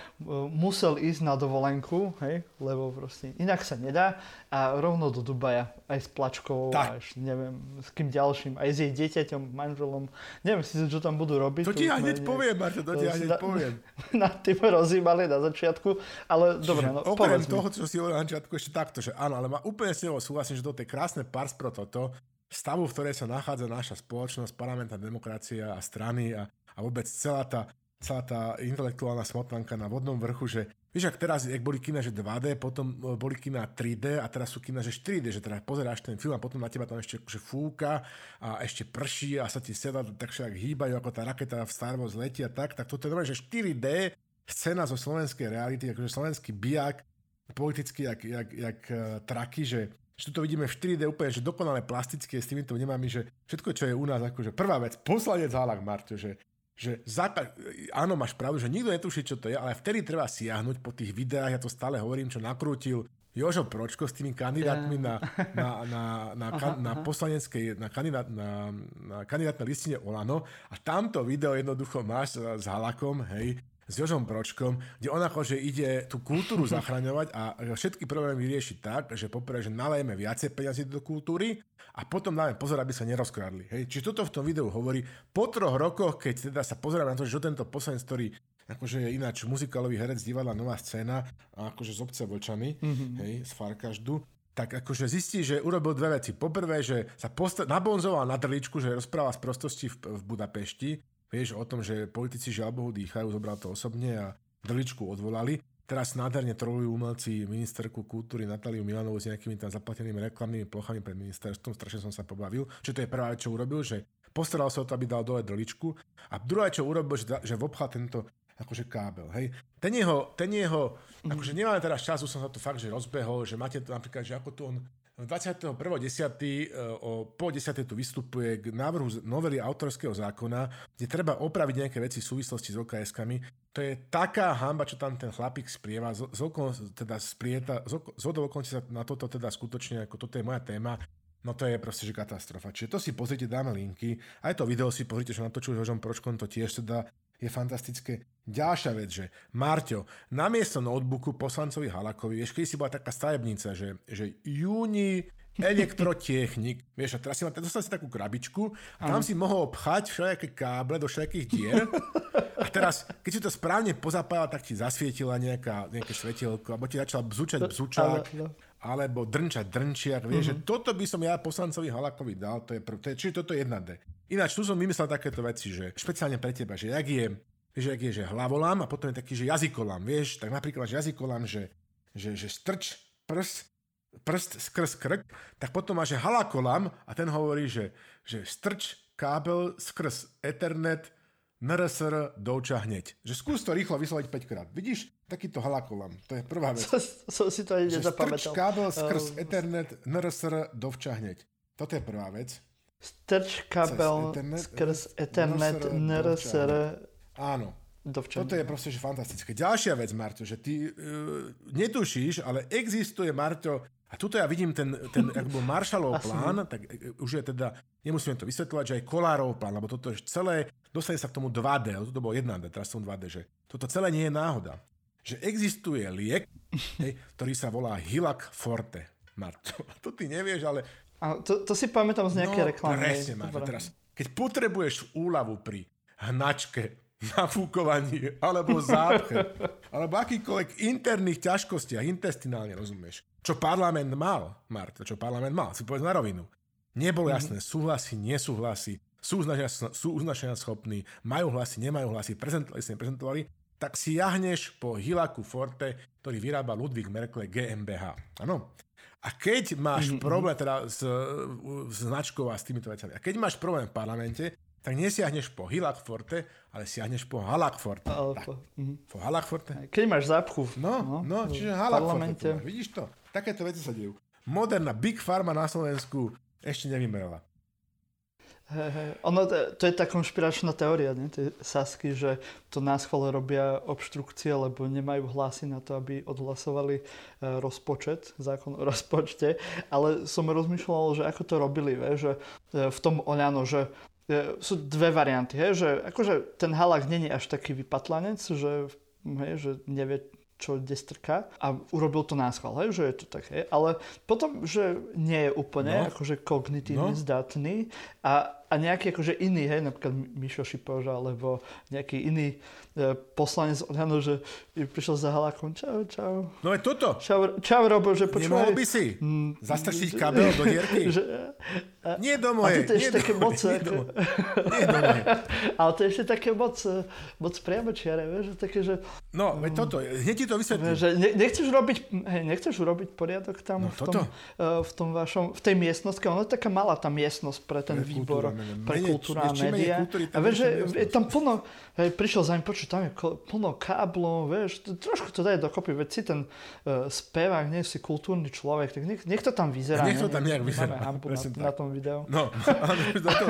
musel ísť na dovolenku, hej, lebo proste inak sa nedá a rovno do Dubaja, aj s plačkou, tak. až neviem, s kým ďalším, aj s jej dieťaťom, manželom. Neviem si, čo tam budú robiť. To ti ja hneď poviem, Marta, to ti ja hneď poviem nad tým rozímali na začiatku, ale dobre, no Okrem toho, čo si hovoril na začiatku, ešte takto, že áno, ale ma úplne s ňou súhlasím, že to je krásne pars pro toto, stavu, v ktorej sa nachádza naša spoločnosť, parlamentná demokracia a strany a, a vôbec celá tá, celá tá intelektuálna smotanka na vodnom vrchu, že Vieš, ak teraz, ak boli kina, že 2D, potom e, boli kina 3D a teraz sú kina, že 4D, že teda pozeráš ten film a potom na teba tam ešte akože fúka a ešte prší a sa ti sedá tak však hýbajú, ako tá raketa v Star Wars letí tak, tak toto je normálne, že 4D scéna zo slovenskej reality, akože slovenský bijak, politicky jak, jak, jak uh, traky, že že tu vidíme v 4D úplne, že dokonale plastické s týmito vnemami, že všetko, čo je u nás, akože prvá vec, poslanec Halak Marto, že že základ, áno, máš pravdu, že nikto netuší, čo to je, ale vtedy treba siahnuť po tých videách, ja to stále hovorím, čo nakrútil Jožo Pročko s tými kandidátmi na, na, na, na, aha, na poslaneckej, na, kandidát, na, na kandidátnej listine Olano. A tamto video jednoducho máš s Halakom, hej, s Jožom Pročkom, kde on akože ide tú kultúru zachraňovať a všetky problémy vyriešiť tak, že poprvé, že nalejeme viacej peniazy do kultúry a potom dáme pozor, aby sa nerozkradli. Hej. Čiže toto v tom videu hovorí. Po troch rokoch, keď teda sa pozeráme na to, že tento poslanec, ktorý akože je ináč muzikálový herec divadla Nová scéna, a akože z obce Vlčany, mm-hmm. hej, z Farkaždu, tak akože zistí, že urobil dve veci. Poprvé, že sa posta- nabonzoval na drličku, že rozpráva z prostosti v, v Budapešti, vieš o tom, že politici žiaľ Bohu dýchajú, zobral to osobne a drličku odvolali. Teraz nádherne trolujú umelci ministerku kultúry Natáliu Milanovú s nejakými tam zaplatenými reklamnými plochami pred ministerstvom, strašne som sa pobavil. Čo to je prvá vec, čo urobil, že postaral sa o to, aby dal dole drličku. A druhá, čo urobil, že, že vobchal tento akože kábel, hej. Ten jeho, ten jeho, mm. akože nemáme teraz čas, už som sa tu fakt, že rozbehol, že máte to napríklad, že ako tu on 21.10. E, o po 10. tu vystupuje k návrhu novely autorského zákona, kde treba opraviť nejaké veci v súvislosti s OKS-kami. To je taká hamba, čo tam ten chlapík sprieva, z, z, okon, teda sprieta, z, z sa na toto teda skutočne, ako toto je moja téma, No to je proste, že katastrofa. Čiže to si pozrite, dáme linky. Aj to video si pozrite, že natočil Jožom Pročkom, to tiež teda je fantastické. Ďalšia vec, že Marťo, namiesto notebooku poslancovi Halakovi, vieš, keď si bola taká stavebnica, že, že júni elektrotechnik, vieš, a teraz si mal, dostal si takú krabičku a tam si mohol obchať všelijaké káble do všelijakých dier. A teraz, keď si to správne pozapájal, tak ti zasvietila nejaká, nejaké svetielko, alebo ti začal bzučať bzučák, alebo drnčať drnčiak, vieš, mm-hmm. že toto by som ja poslancovi Halakovi dal, to je, prv, to je čiže toto je jedna D. Ináč, tu som vymyslel takéto veci, že špeciálne pre teba, že jak je, vieš, jak je, že hlavolám a potom je taký, že jazykolám, vieš, tak napríklad, že jazykolám, že, že, že strč prst, prst skrz krk, tak potom máš, že halakolám a ten hovorí, že, že strč kábel skrz Ethernet NRSR douča hneď. Že skús to rýchlo vysloviť 5 krát. Vidíš? Takýto halakolám. To je prvá vec. Som si to aj nezapamätal. Strč kábel skrz uh, Ethernet NRSR dovča hneď. Toto je prvá vec. Strč kabel skrz Ethernet NRSR. Áno. Dovčania. Toto je proste že fantastické. Ďalšia vec, Marto, že ty uh, netušíš, ale existuje, Marto, a tuto ja vidím ten, ten ak bol Marshallov plán, tak e, už je teda, nemusíme to vysvetľovať, že aj Kolárov plán, lebo toto je celé, dostane sa k tomu 2D, toto bolo 1D, teraz som 2D, že toto celé nie je náhoda. Že existuje liek, hej, ktorý sa volá Hilak Forte. Marto, to ty nevieš, ale a to, to si pamätám z nejakej no, reklamy. presne, máš. Teraz, keď potrebuješ úľavu pri hnačke, nafúkovaní, alebo zápche, alebo akýkoľvek interných ťažkostiach, intestinálne, rozumieš? Čo parlament mal, Marta, čo parlament mal, si povedz na rovinu. Nebolo mm-hmm. jasné, súhlasí, nesúhlasí, sú uznašenia schopní, majú hlasy, nemajú hlasy, prezentovali sa, neprezentovali, tak si jahneš po Hilaku Forte, ktorý vyrába Ludvík Merkle GmbH. Áno. A keď máš mm-hmm. problém teda s, s značkou a s týmito vecami, a keď máš problém v parlamente, tak nesiahneš po Hilak Forte, ale siahneš po Halak Forte. Mm-hmm. Po Forte. Keď máš zápchu. No, no, no čiže Halak Forte. Vidíš to? Takéto veci sa dejú. Moderná Big Pharma na Slovensku ešte nevymerala. Hey, hey. Ono, to je tá konšpiračná teória, nie? tie Sasky, že to nás chvale robia obštrukcie, lebo nemajú hlasy na to, aby odhlasovali e, rozpočet, zákon o rozpočte. Ale som rozmýšľal, že ako to robili, vie? že e, v tom Oľano, že e, sú dve varianty, hej? že akože ten halak není až taký vypatlanec, že, hej, že nevie čo kde strká a urobil to náschval, hej, že je to tak, hej. Ale potom, že nie je úplne no. akože kognitívne no. zdatný a a nejaký akože iný, hej, napríklad Mišo Šipoža, alebo nejaký iný poslanec Oľano, že prišiel za Halákom, čau, čau. No aj toto. Čau, čau Robo, že počúvaj. Nemohol by si mm, zastrčiť kabel do dierky? Že, a, nie do mojej. A to je ešte také moc. Nie, do, nie do mojej. Ale to je ešte také moc, e, moc priamočiare, vieš, že také, že... No, veď toto, hneď ti to vysvetlím. Že ne, nechceš robiť, hej, nechceš urobiť poriadok tam no, v, tom, uh, v tom vašom, v tej miestnosti, ono je taká malá tá miestnosť pre ten výbor. Kultúra, pre kultúra a média. a vieš, že je tam plno, hej, prišiel za ním, počuť, tam je plno káblov, vieš, trošku to daje dokopy, veď si ten uh, spevák, nie si kultúrny človek, tak nech, nech to tam vyzerá. Nech to tam nejak vyzerá. Na, na, tom videu. No, ale to,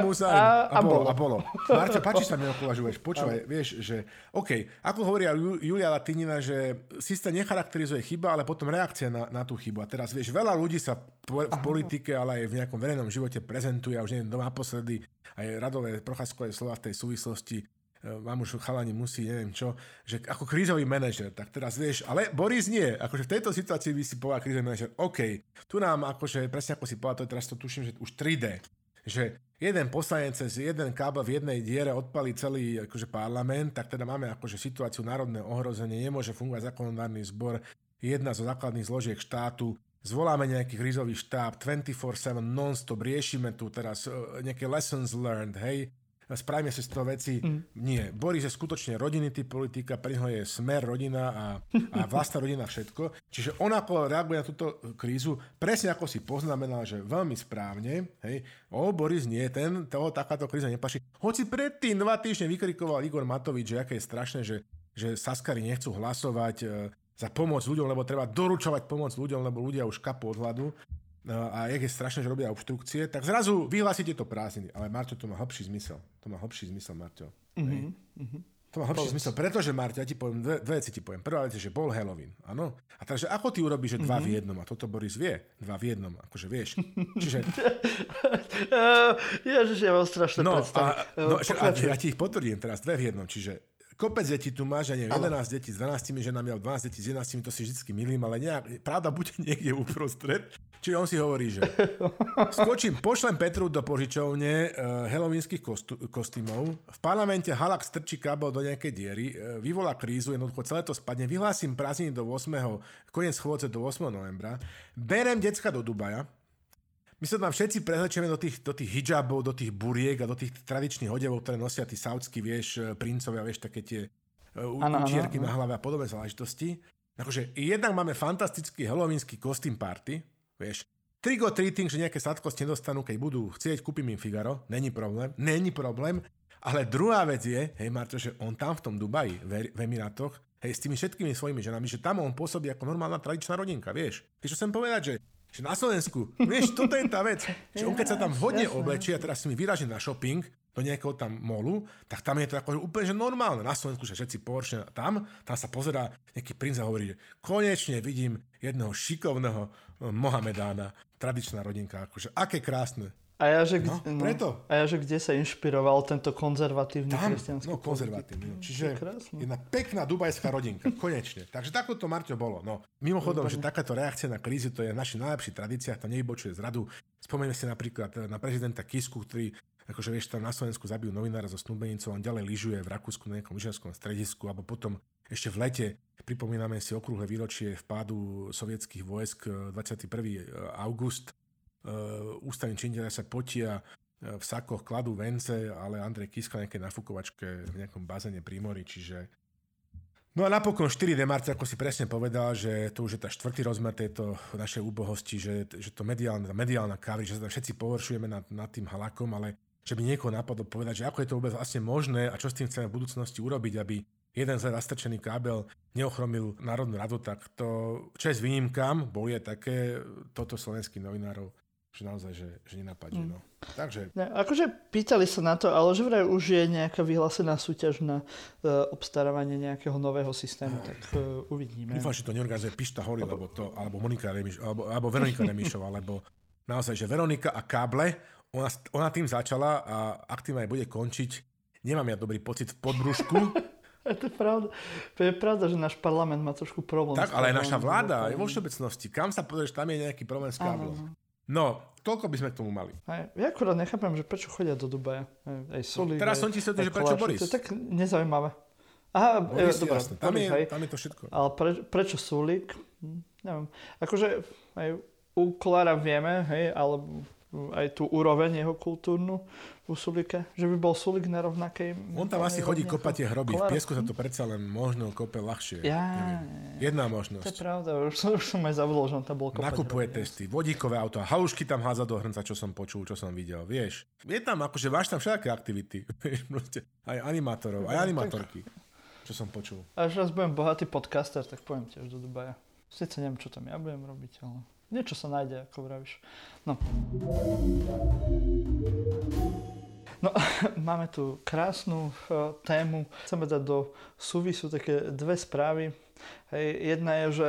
musa a, a, bolo. A bolo. Marťo, páči sa mi, ako uvažuješ. Počúvaj, vieš, že OK, ako hovoria Julia Latinina, že systém necharakterizuje chyba, ale potom reakcia na, na tú chybu. A teraz, vieš, veľa ľudí sa v politike, ale aj v nejakom verejnom živote prezentuje, a už neviem, naposledy aj Radové Procházkové slova v tej súvislosti vám už chalani musí, neviem čo, že ako krízový manažer, tak teraz vieš, ale Boris nie, akože v tejto situácii by si povedal krízový manažer, OK, tu nám akože, presne ako si povedal, to teraz to tuším, že už 3D, že jeden poslanec cez jeden kábel v jednej diere odpalí celý akože parlament, tak teda máme akože situáciu národného ohrozenia, nemôže fungovať zákonodárny zbor, jedna zo základných zložiek štátu, zvoláme nejaký krízový štáb, 24-7 non-stop, riešime tu teraz uh, nejaké lessons learned, hej, spravíme si z toho veci. Mm. Nie. Boris je skutočne rodinný typ politika, pre neho je smer, rodina a, a vlastná rodina všetko. Čiže on ako reaguje na túto krízu, presne ako si poznamenal, že veľmi správne, hej, o, Boris nie, ten, toho takáto kríza nepaší. Hoci predtým dva týždne vykrikoval Igor Matovič, že aké je strašné, že, že Saskari nechcú hlasovať e, za pomoc ľuďom, lebo treba doručovať pomoc ľuďom, lebo ľudia už kapú od hladu. No, a jak je strašné, že robia obštrukcie, tak zrazu vyhlásite to prázdniny. Ale Marťo, to má hlbší zmysel. To má hlbší zmysel, Marťo. Mm-hmm. Mm-hmm. To má hlbší zmysel, pretože, Marťo, ja ti poviem, dve, dve veci ti poviem. Prvá vec je, že bol Halloween, áno? A takže ako ty urobíš, že dva mm-hmm. v jednom? A toto Boris vie. Dva v jednom, akože vieš. Čiže... Ježiš, ja mám strašné no, A, no, a, ja ti ich potvrdím teraz, dve v jednom. Čiže kopec detí tu máš, ja neviem, 11 detí s 12 ženami, alebo 12 detí s 11, to si vždy milím, ale nejak, pravda bude niekde uprostred. Čiže on si hovorí, že skočím, pošlem Petru do požičovne uh, halloweenských kostu- kostýmov, v parlamente Halak strčí kábel do nejakej diery, uh, vyvolá krízu, jednoducho celé to spadne, vyhlásim prázdniny do 8. koniec chôdze do 8. novembra, berem decka do Dubaja, my sa tam všetci prezlečeme do tých, do tých hijabov, do tých buriek a do tých tradičných odevov, ktoré nosia tí saudskí, vieš, e, princovia, vieš, také tie uh, učierky na hlave a podobné záležitosti. Akože jednak máme fantastický halloweensky kostým party, vieš, trick or treating, že nejaké sladkosti nedostanú, keď budú chcieť, kúpim im Figaro, není problém, není problém, ale druhá vec je, hej Marto, že on tam v tom Dubaji, v, v Emirátoch, hej, s tými všetkými svojimi ženami, že tam on pôsobí ako normálna tradičná rodinka, vieš. Vieš, čo chcem povedať, že že na Slovensku, vieš, toto je tá vec. Že on keď sa tam vhodne oblečí a teraz si mi vyraží na shopping do nejakého tam molu, tak tam je to ako úplne že normálne. Na Slovensku, že všetci Porsche tam, tam sa pozerá nejaký princ a hovorí, že konečne vidím jedného šikovného eh, Mohamedána, tradičná rodinka, akože aké krásne. A ja, že, no, no, preto. A ja, že kde sa inšpiroval tento konzervatívny Tam, kresťanský no, konzervatívny. No. Čiže jedna pekná dubajská rodinka, konečne. Takže takto to Marťo bolo. No. Mimochodom, že takáto reakcia na krízy, to je v našich najlepších tradíciách, to nevybočuje zradu. Spomenieme si napríklad na prezidenta Kisku, ktorý akože vieš, tam na Slovensku zabil novinára zo snúbenicou, on ďalej lyžuje v Rakúsku na nejakom lyžiarskom stredisku, alebo potom ešte v lete pripomíname si okrúhle výročie vpádu sovietských vojsk 21. august Uh, ústavní činiteľia sa potia uh, v sakoch, kladú vence, ale Andrej Kiska nejaké nafukovačke v nejakom bazéne pri mori, čiže No a napokon 4. marca, ako si presne povedal, že to už je tá štvrtý rozmer tejto našej úbohosti, že, že to mediálna, mediálna kávy, že sa tam všetci pohoršujeme nad, nad tým halakom, ale že by niekoho napadlo povedať, že ako je to vôbec vlastne možné a čo s tým chceme v budúcnosti urobiť, aby jeden zle zastrčený kábel neochromil Národnú radu, tak to čest výnimkám, boli také toto slovenských novinárov že naozaj, že, že nenapadne. Mm. No. Takže... Ne, akože pýtali sa na to, ale že vraj už je nejaká vyhlásená súťaž na uh, obstarávanie nejakého nového systému, tak uh, uvidíme. Dúfam, že to neorganizuje Pišta Hory, lebo to, alebo Monika Remiš, alebo, alebo Veronika Remišová, lebo naozaj, že Veronika a káble, ona, ona tým začala a ak tým aj bude končiť, nemám ja dobrý pocit v podbrušku, to je pravda. To je pravda, že náš parlament má trošku problém. Tak, ale aj naša vláda, aj vo všeobecnosti. Kam sa pozrieš, tam je nejaký problém s káblom. No, toľko by sme k tomu mali. Aj, ja akurát nechápem, že prečo chodia do Dubaja. Aj, aj Soli, no, teraz aj, som ti sa že prečo Boris. To je tak nezaujímavé. Aha, Boris, e, dobré, tam, Boris, je, tam je to všetko. Ale pre, prečo Sulik? Hm, neviem. Akože aj u Kolára vieme, hej, ale aj tú úroveň jeho kultúrnu u Sulike, že by bol Sulik na rovnakej... On tam asi chodí kopať tie hroby, v piesku sa to predsa len možno kope ľahšie. Ja, Jedna možnosť. To je pravda, už som, už som aj zabudol, že on tam bol kopať Nakupuje hroby. testy, vodíkové auto, halušky tam háza do hrnca, čo som počul, čo som videl, vieš. Je tam akože, máš tam všetké aktivity, aj animátorov, aj animátorky, čo som počul. Až raz budem bohatý podcaster, tak poviem tiež do Dubaja. Sice neviem, čo tam ja budem robiť, ale niečo sa nájde, ako vravíš. No. No, máme tu krásnu uh, tému. Chceme dať do súvisu také dve správy. Jedna je, že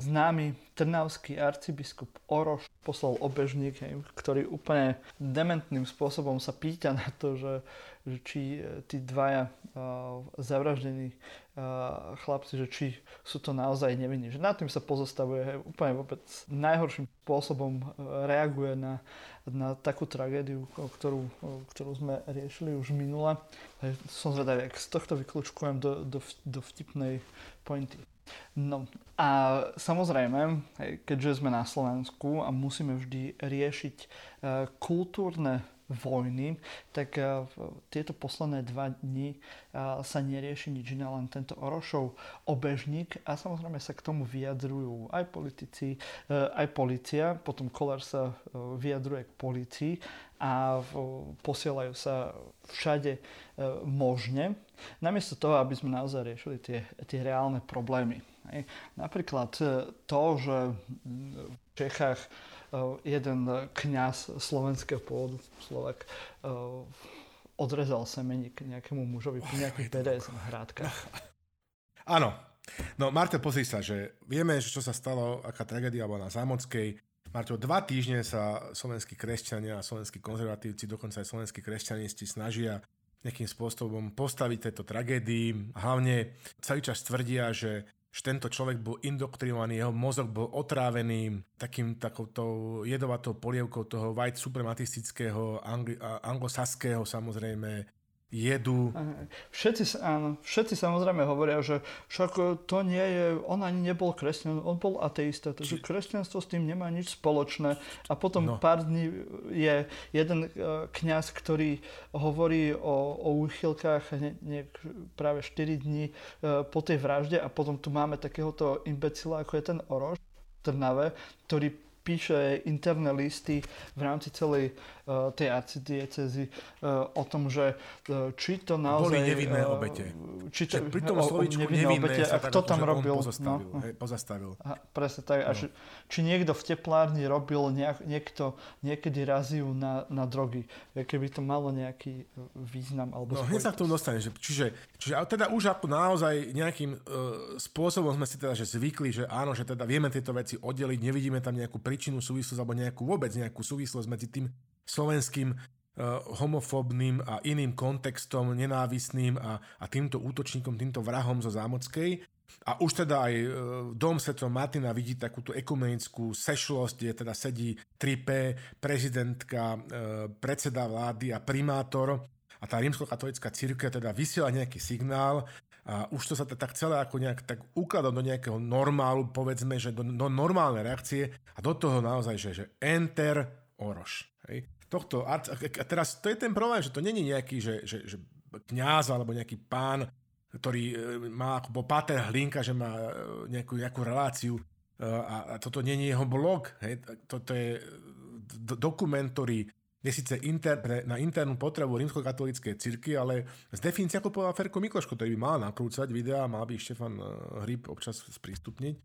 známy trnavský arcibiskup Oroš poslal obežník, ktorý úplne dementným spôsobom sa pýta na to, že, že či e, tí dvaja zavraždení chlapci, že či sú to naozaj nevinní. Že nad tým sa pozostavuje hej, úplne vôbec najhorším spôsobom reaguje na, na takú tragédiu, ktorú, ktorú sme riešili už minule. Hej, som zvedavý, ak z tohto vyklúčkujem do, do, do vtipnej pointy. No a samozrejme, keďže sme na Slovensku a musíme vždy riešiť kultúrne vojny, tak uh, tieto posledné dva dni uh, sa nerieši nič iné, len tento Orošov obežník. A samozrejme sa k tomu vyjadrujú aj politici, uh, aj policia, potom Kolár sa vyjadruje k policii a posielajú sa všade možne, namiesto toho, aby sme naozaj riešili tie, tie reálne problémy. Napríklad to, že v Čechách Eh, jeden kňaz slovenského pôvodu, Slovak, eh, odrezal semeník nejakému mužovi pri nejakých BDSM hrádkach. Áno. No, Marte, pozri sa, že vieme, že čo sa stalo, aká tragédia bola na Zámockej. Marto, dva týždne sa slovenskí kresťania a slovenskí konzervatívci, dokonca aj slovenskí kresťanisti snažia nejakým spôsobom postaviť tejto tragédii. Hlavne celý čas tvrdia, že že tento človek bol indoktrinovaný, jeho mozog bol otrávený takým takouto jedovatou polievkou toho white suprematistického, angli, anglosaského samozrejme jedu. Všetci, áno, všetci samozrejme hovoria, že však to nie je, on ani nebol kresťan, on bol ateista, takže Či... kresťanstvo s tým nemá nič spoločné. A potom no. pár dní je jeden uh, kňaz, ktorý hovorí o, o úchylkách ne, ne, práve 4 dní uh, po tej vražde a potom tu máme takéhoto imbecila, ako je ten Oroš v Trnave, ktorý píše interné listy v rámci celej tej arcidiecezy uh, o tom, že uh, či to naozaj... Boli nevinné obete. Či to, pri tom slovičku nevinné, nevinné sa a kto tam robil? Pozastavil. No, hej, pozastavil. Aha, presne tak. No. A či, či niekto v teplárni robil nejak, niekto niekedy raziu na, na drogy. Keby to malo nejaký význam. Alebo no hneď sa k tomu dostane. Že, čiže, čiže teda už ako naozaj nejakým uh, spôsobom sme si teda že zvykli, že áno, že teda vieme tieto veci oddeliť, nevidíme tam nejakú príčinu, súvislosť alebo nejakú vôbec nejakú súvislosť medzi tým slovenským uh, homofóbnym a iným kontextom, nenávisným a, a týmto útočníkom, týmto vrahom zo Zámockej. A už teda aj uh, dom Svetov Martina vidí takúto ekumenickú sešlosť, kde teda sedí 3P, prezidentka, uh, predseda vlády a primátor a tá rímskokatolická církev teda vysiela nejaký signál, a už to sa tak celé ako nejak tak ukladá do nejakého normálu, povedzme, že do, do normálnej reakcie a do toho naozaj, že, že enter Oroš. Hej. Tohto, a teraz to je ten problém, že to není nejaký, že, že, že kňaz alebo nejaký pán, ktorý e, má ako Pater Hlinka, že má e, nejakú, nejakú reláciu e, a, a toto není jeho blog. Hej. Toto je dokument, ktorý je síce inter, pre, na internú potrebu rímskokatolíckej cirky, ale z definície, ako povedal Ferko Mikloško, ktorý by mal nakrúcať videá, mal by Štefan Hryb občas sprístupniť,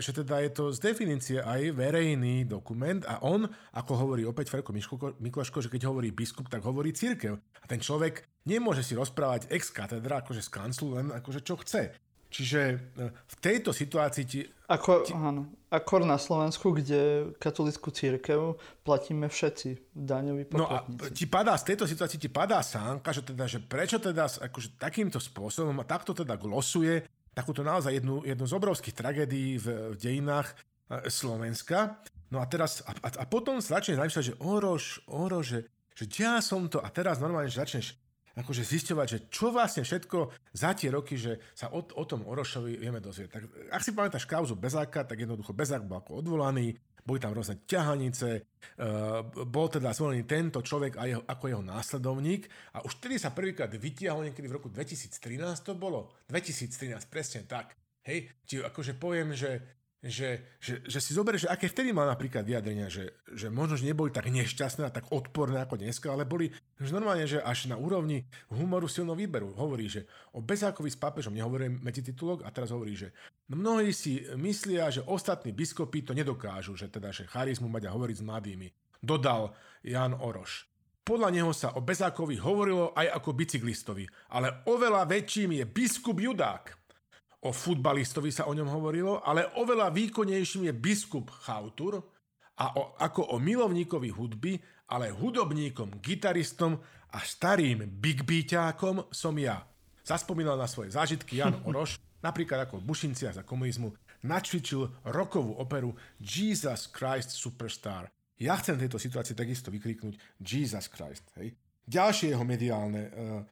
že teda je to z definície aj verejný dokument a on, ako hovorí opäť Ferko Mikloško, že keď hovorí biskup, tak hovorí církev. A ten človek nemôže si rozprávať ex katedra, akože z kanclu, len akože čo chce. Čiže e, v tejto situácii ti... Ako, ti... Áno, ako na Slovensku, kde katolickú církev platíme všetci daňoví poplatníci. No a ti padá, z tejto situácii ti padá sánka, že, teda, že prečo teda akože takýmto spôsobom a takto teda glosuje takúto naozaj jednu, jednu z obrovských tragédií v, v dejinách e, Slovenska. No a teraz, a, a, a potom sa začne zamýšľať, že orož, orož, že, že ja som to, a teraz normálne, že začneš akože zisťovať, že čo vlastne všetko za tie roky, že sa o, o tom Orošovi vieme dozvieť. Tak ak si pamätáš kauzu Bezáka, tak jednoducho Bezák bol ako odvolaný, boli tam rôzne ťahanice, uh, bol teda zvolený tento človek a jeho, ako jeho následovník a už vtedy sa prvýkrát vytiahol niekedy v roku 2013 to bolo? 2013, presne tak. Hej, či akože poviem, že že, že, že si zoberieš, aké vtedy mal napríklad vyjadrenia, že, že možno, že neboli tak nešťastné a tak odporné ako dneska, ale boli že normálne, že až na úrovni humoru silno výberu. Hovorí, že o Bezákovi s pápežom nehovorí medzi-titulok a teraz hovorí, že mnohí si myslia, že ostatní biskopy to nedokážu, že teda, že charizmu mať a hovoriť s mladými. Dodal Jan Oroš. Podľa neho sa o Bezákovi hovorilo aj ako bicyklistovi, ale oveľa väčším je biskup Judák o futbalistovi sa o ňom hovorilo, ale oveľa výkonnejším je biskup Chautur a o, ako o milovníkovi hudby, ale hudobníkom, gitaristom a starým big beatákom som ja. Zaspomínal na svoje zážitky Jan Oroš, napríklad ako v Bušinciach za komunizmu, načvičil rokovú operu Jesus Christ Superstar. Ja chcem v tejto situácii takisto vykriknúť Jesus Christ. Hej. Ďalšie jeho mediálne uh,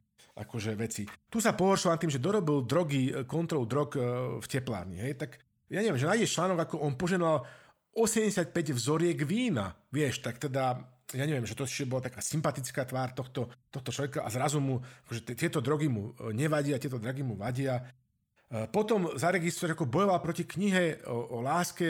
akože veci. Tu sa pohoršoval tým, že dorobil drogy, e, kontrolu drog uh, v teplárni. Hej. Tak ja neviem, že nájdeš článok, ako on poženoval 85 vzoriek vína. Vieš, tak teda ja neviem, že to bola taká sympatická tvár tohto, tohto človeka a zrazu mu, akože tieto drogy mu nevadia, tieto drogy mu vadia. Potom zaregistruje, ako bojoval proti knihe o, o láske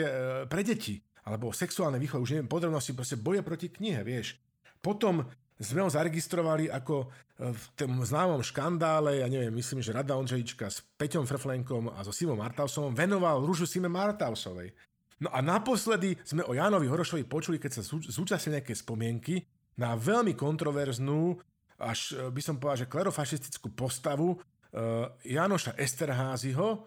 pre deti alebo o sexuálnej výchove, už neviem podrobnosti, proste boje proti knihe, vieš. Potom sme ho zaregistrovali ako e, v tom známom škandále, ja neviem, myslím, že Rada Ondřejička s Peťom Frflenkom a so Simom Martausovom venoval rúžu Sime Martausovej. No a naposledy sme o Jánovi Horošovi počuli, keď sa zúčastnili nejaké spomienky na veľmi kontroverznú, až e, by som povedal, že klerofašistickú postavu uh, Janoša Esterházyho uh,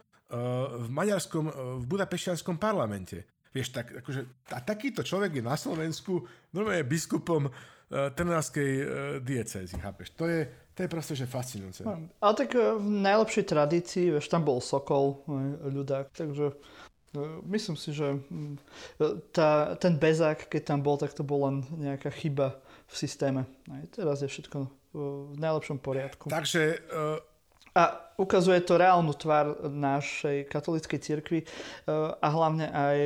v maďarskom, uh, v budapešťanskom parlamente. Vieš, tak, akože, a takýto človek je na Slovensku normálne biskupom Trnavskej uh, diecézy, chápeš? To je, to je proste, že fascinujúce. No, ale tak uh, v najlepšej tradícii, vieš, tam bol Sokol, ľudák, takže myslím si, že um, tá, ten bezák, keď tam bol, tak to bol len nejaká chyba v systéme. Aj teraz je všetko v najlepšom poriadku. Takže a ukazuje to reálnu tvár našej katolíckej cirkvi e, a hlavne aj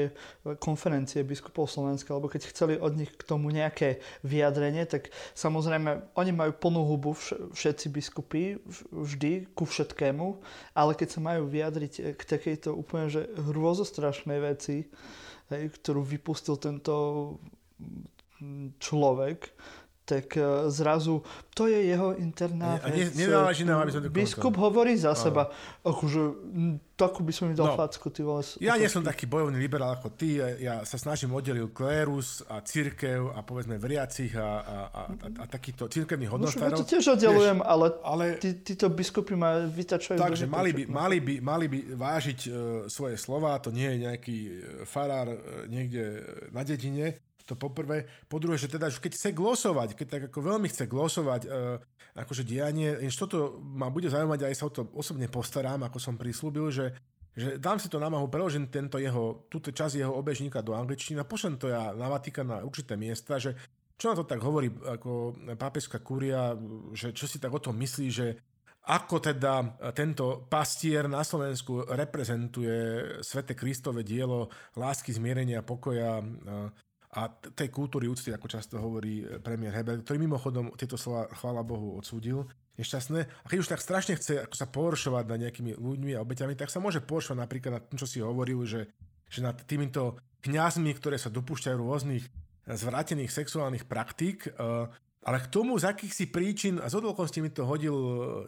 konferencie biskupov Slovenska, lebo keď chceli od nich k tomu nejaké vyjadrenie, tak samozrejme oni majú plnú hubu všetci biskupy vždy ku všetkému, ale keď sa majú vyjadriť k takejto úplne že hrôzostrašnej veci, ktorú vypustil tento človek, tak e, zrazu to je jeho interná vec. Ne, iná, aby som to Biskup hovorí za Aha. seba. Akože, takú by som mi dal no, facku, ty vole. Ja nie som taký bojovný liberál ako ty. Ja sa snažím oddeliť klérus a církev a povedzme veriacich a, a, a, a, a takýto církevných hodnotárov. No, to tiež oddelujem, ale, ale tí, títo biskupy ma vytačajú. Takže mali by, mali, by, mali by vážiť uh, svoje slova. To nie je nejaký e, farár uh, niekde na dedine to poprvé. Po druhé, že teda, keď chce glosovať, keď tak ako veľmi chce glosovať e, akože dianie, než toto ma bude zaujímať, aj sa o to osobne postarám, ako som prislúbil, že že dám si to námahu, preložím tento jeho, túto časť jeho obežníka do angličtiny a pošlem to ja na Vatikán na určité miesta, že čo na to tak hovorí ako pápežská kúria, že čo si tak o tom myslí, že ako teda tento pastier na Slovensku reprezentuje Svete Kristove dielo lásky, zmierenia, pokoja, a tej kultúry úcty, ako často hovorí eh, premiér Heber, ktorý mimochodom tieto slova, chvála Bohu, odsúdil, nešťastné. A keď už tak strašne chce ako sa pohoršovať nad nejakými ľuďmi a obeťami, tak sa môže pohoršovať napríklad nad tým, čo si hovoril, že, že nad týmito kňazmi, ktoré sa dopúšťajú rôznych eh, zvrátených sexuálnych praktík, uh, ale k tomu, z akých si príčin, a z odvolkosti mi to hodil,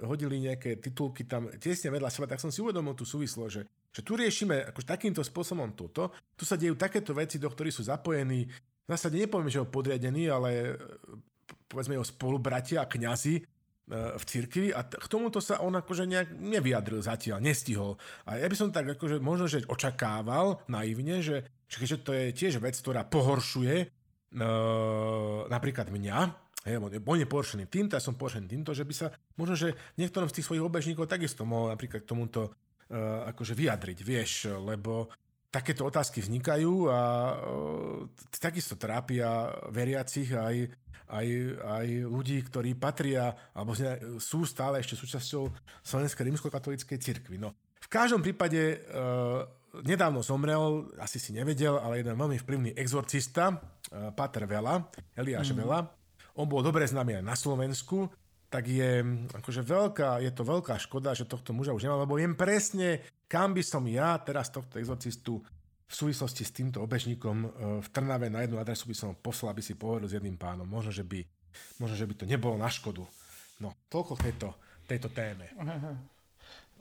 hodili nejaké titulky tam tesne vedľa seba, tak som si uvedomil tú súvislo, že, že tu riešime akože takýmto spôsobom toto, tu sa dejú takéto veci, do ktorých sú zapojení, v zásade nepoviem, že ho podriadení, ale povedzme jeho spolubratia a kňazi e, v cirkvi. A k tomuto sa on akože nejak nevyjadril zatiaľ, nestihol. A ja by som tak akože možno, že očakával naivne, že, že to je tiež vec, ktorá pohoršuje e, napríklad mňa, Hej, on, je, poršený týmto, ja som poršený týmto, že by sa možno, že niektorom z tých svojich obežníkov takisto mohol napríklad k tomuto uh, akože vyjadriť, vieš, lebo takéto otázky vznikajú a uh, takisto trápia veriacich aj, aj, aj ľudí, ktorí patria alebo sú stále ešte súčasťou Slovenskej rímskokatolíckej cirkvi. No, v každom prípade uh, nedávno zomrel, asi si nevedel, ale jeden veľmi vplyvný exorcista, uh, Pater Vela, Eliáš mm. Vela, on bol dobre známy aj na Slovensku, tak je, akože veľká, je to veľká škoda, že tohto muža už nemá, lebo viem presne, kam by som ja teraz tohto exorcistu v súvislosti s týmto obežníkom e, v Trnave na jednu adresu by som poslal, aby si povedal s jedným pánom. Možno, že by, možno, že by to nebolo na škodu. No, toľko k tejto, tejto téme.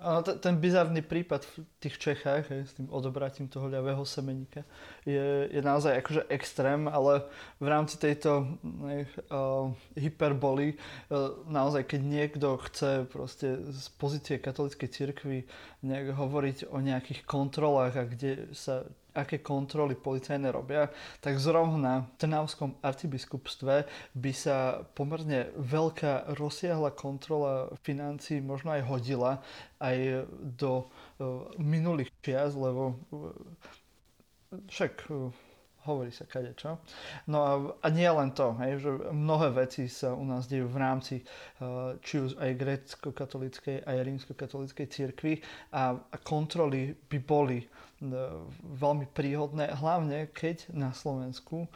Áno, ten bizarný prípad v tých Čechách hej, s tým odobratím toho ľavého semeníka je, je naozaj akože extrém, ale v rámci tejto hej, uh, hyperboly uh, naozaj, keď niekto chce proste z pozície katolíckej cirkvi nejak hovoriť o nejakých kontrolách a kde sa aké kontroly policajné robia, tak zrovna v Trnavskom arcibiskupstve by sa pomerne veľká rozsiahla kontrola financí možno aj hodila aj do uh, minulých čias, lebo však uh, hovorí sa kade čo. No a, a nie len to, hej, že mnohé veci sa u nás dejú v rámci uh, či už aj grécko-katolíckej, aj rímsko-katolíckej cirkvi a, a kontroly by boli uh, veľmi príhodné, hlavne keď na Slovensku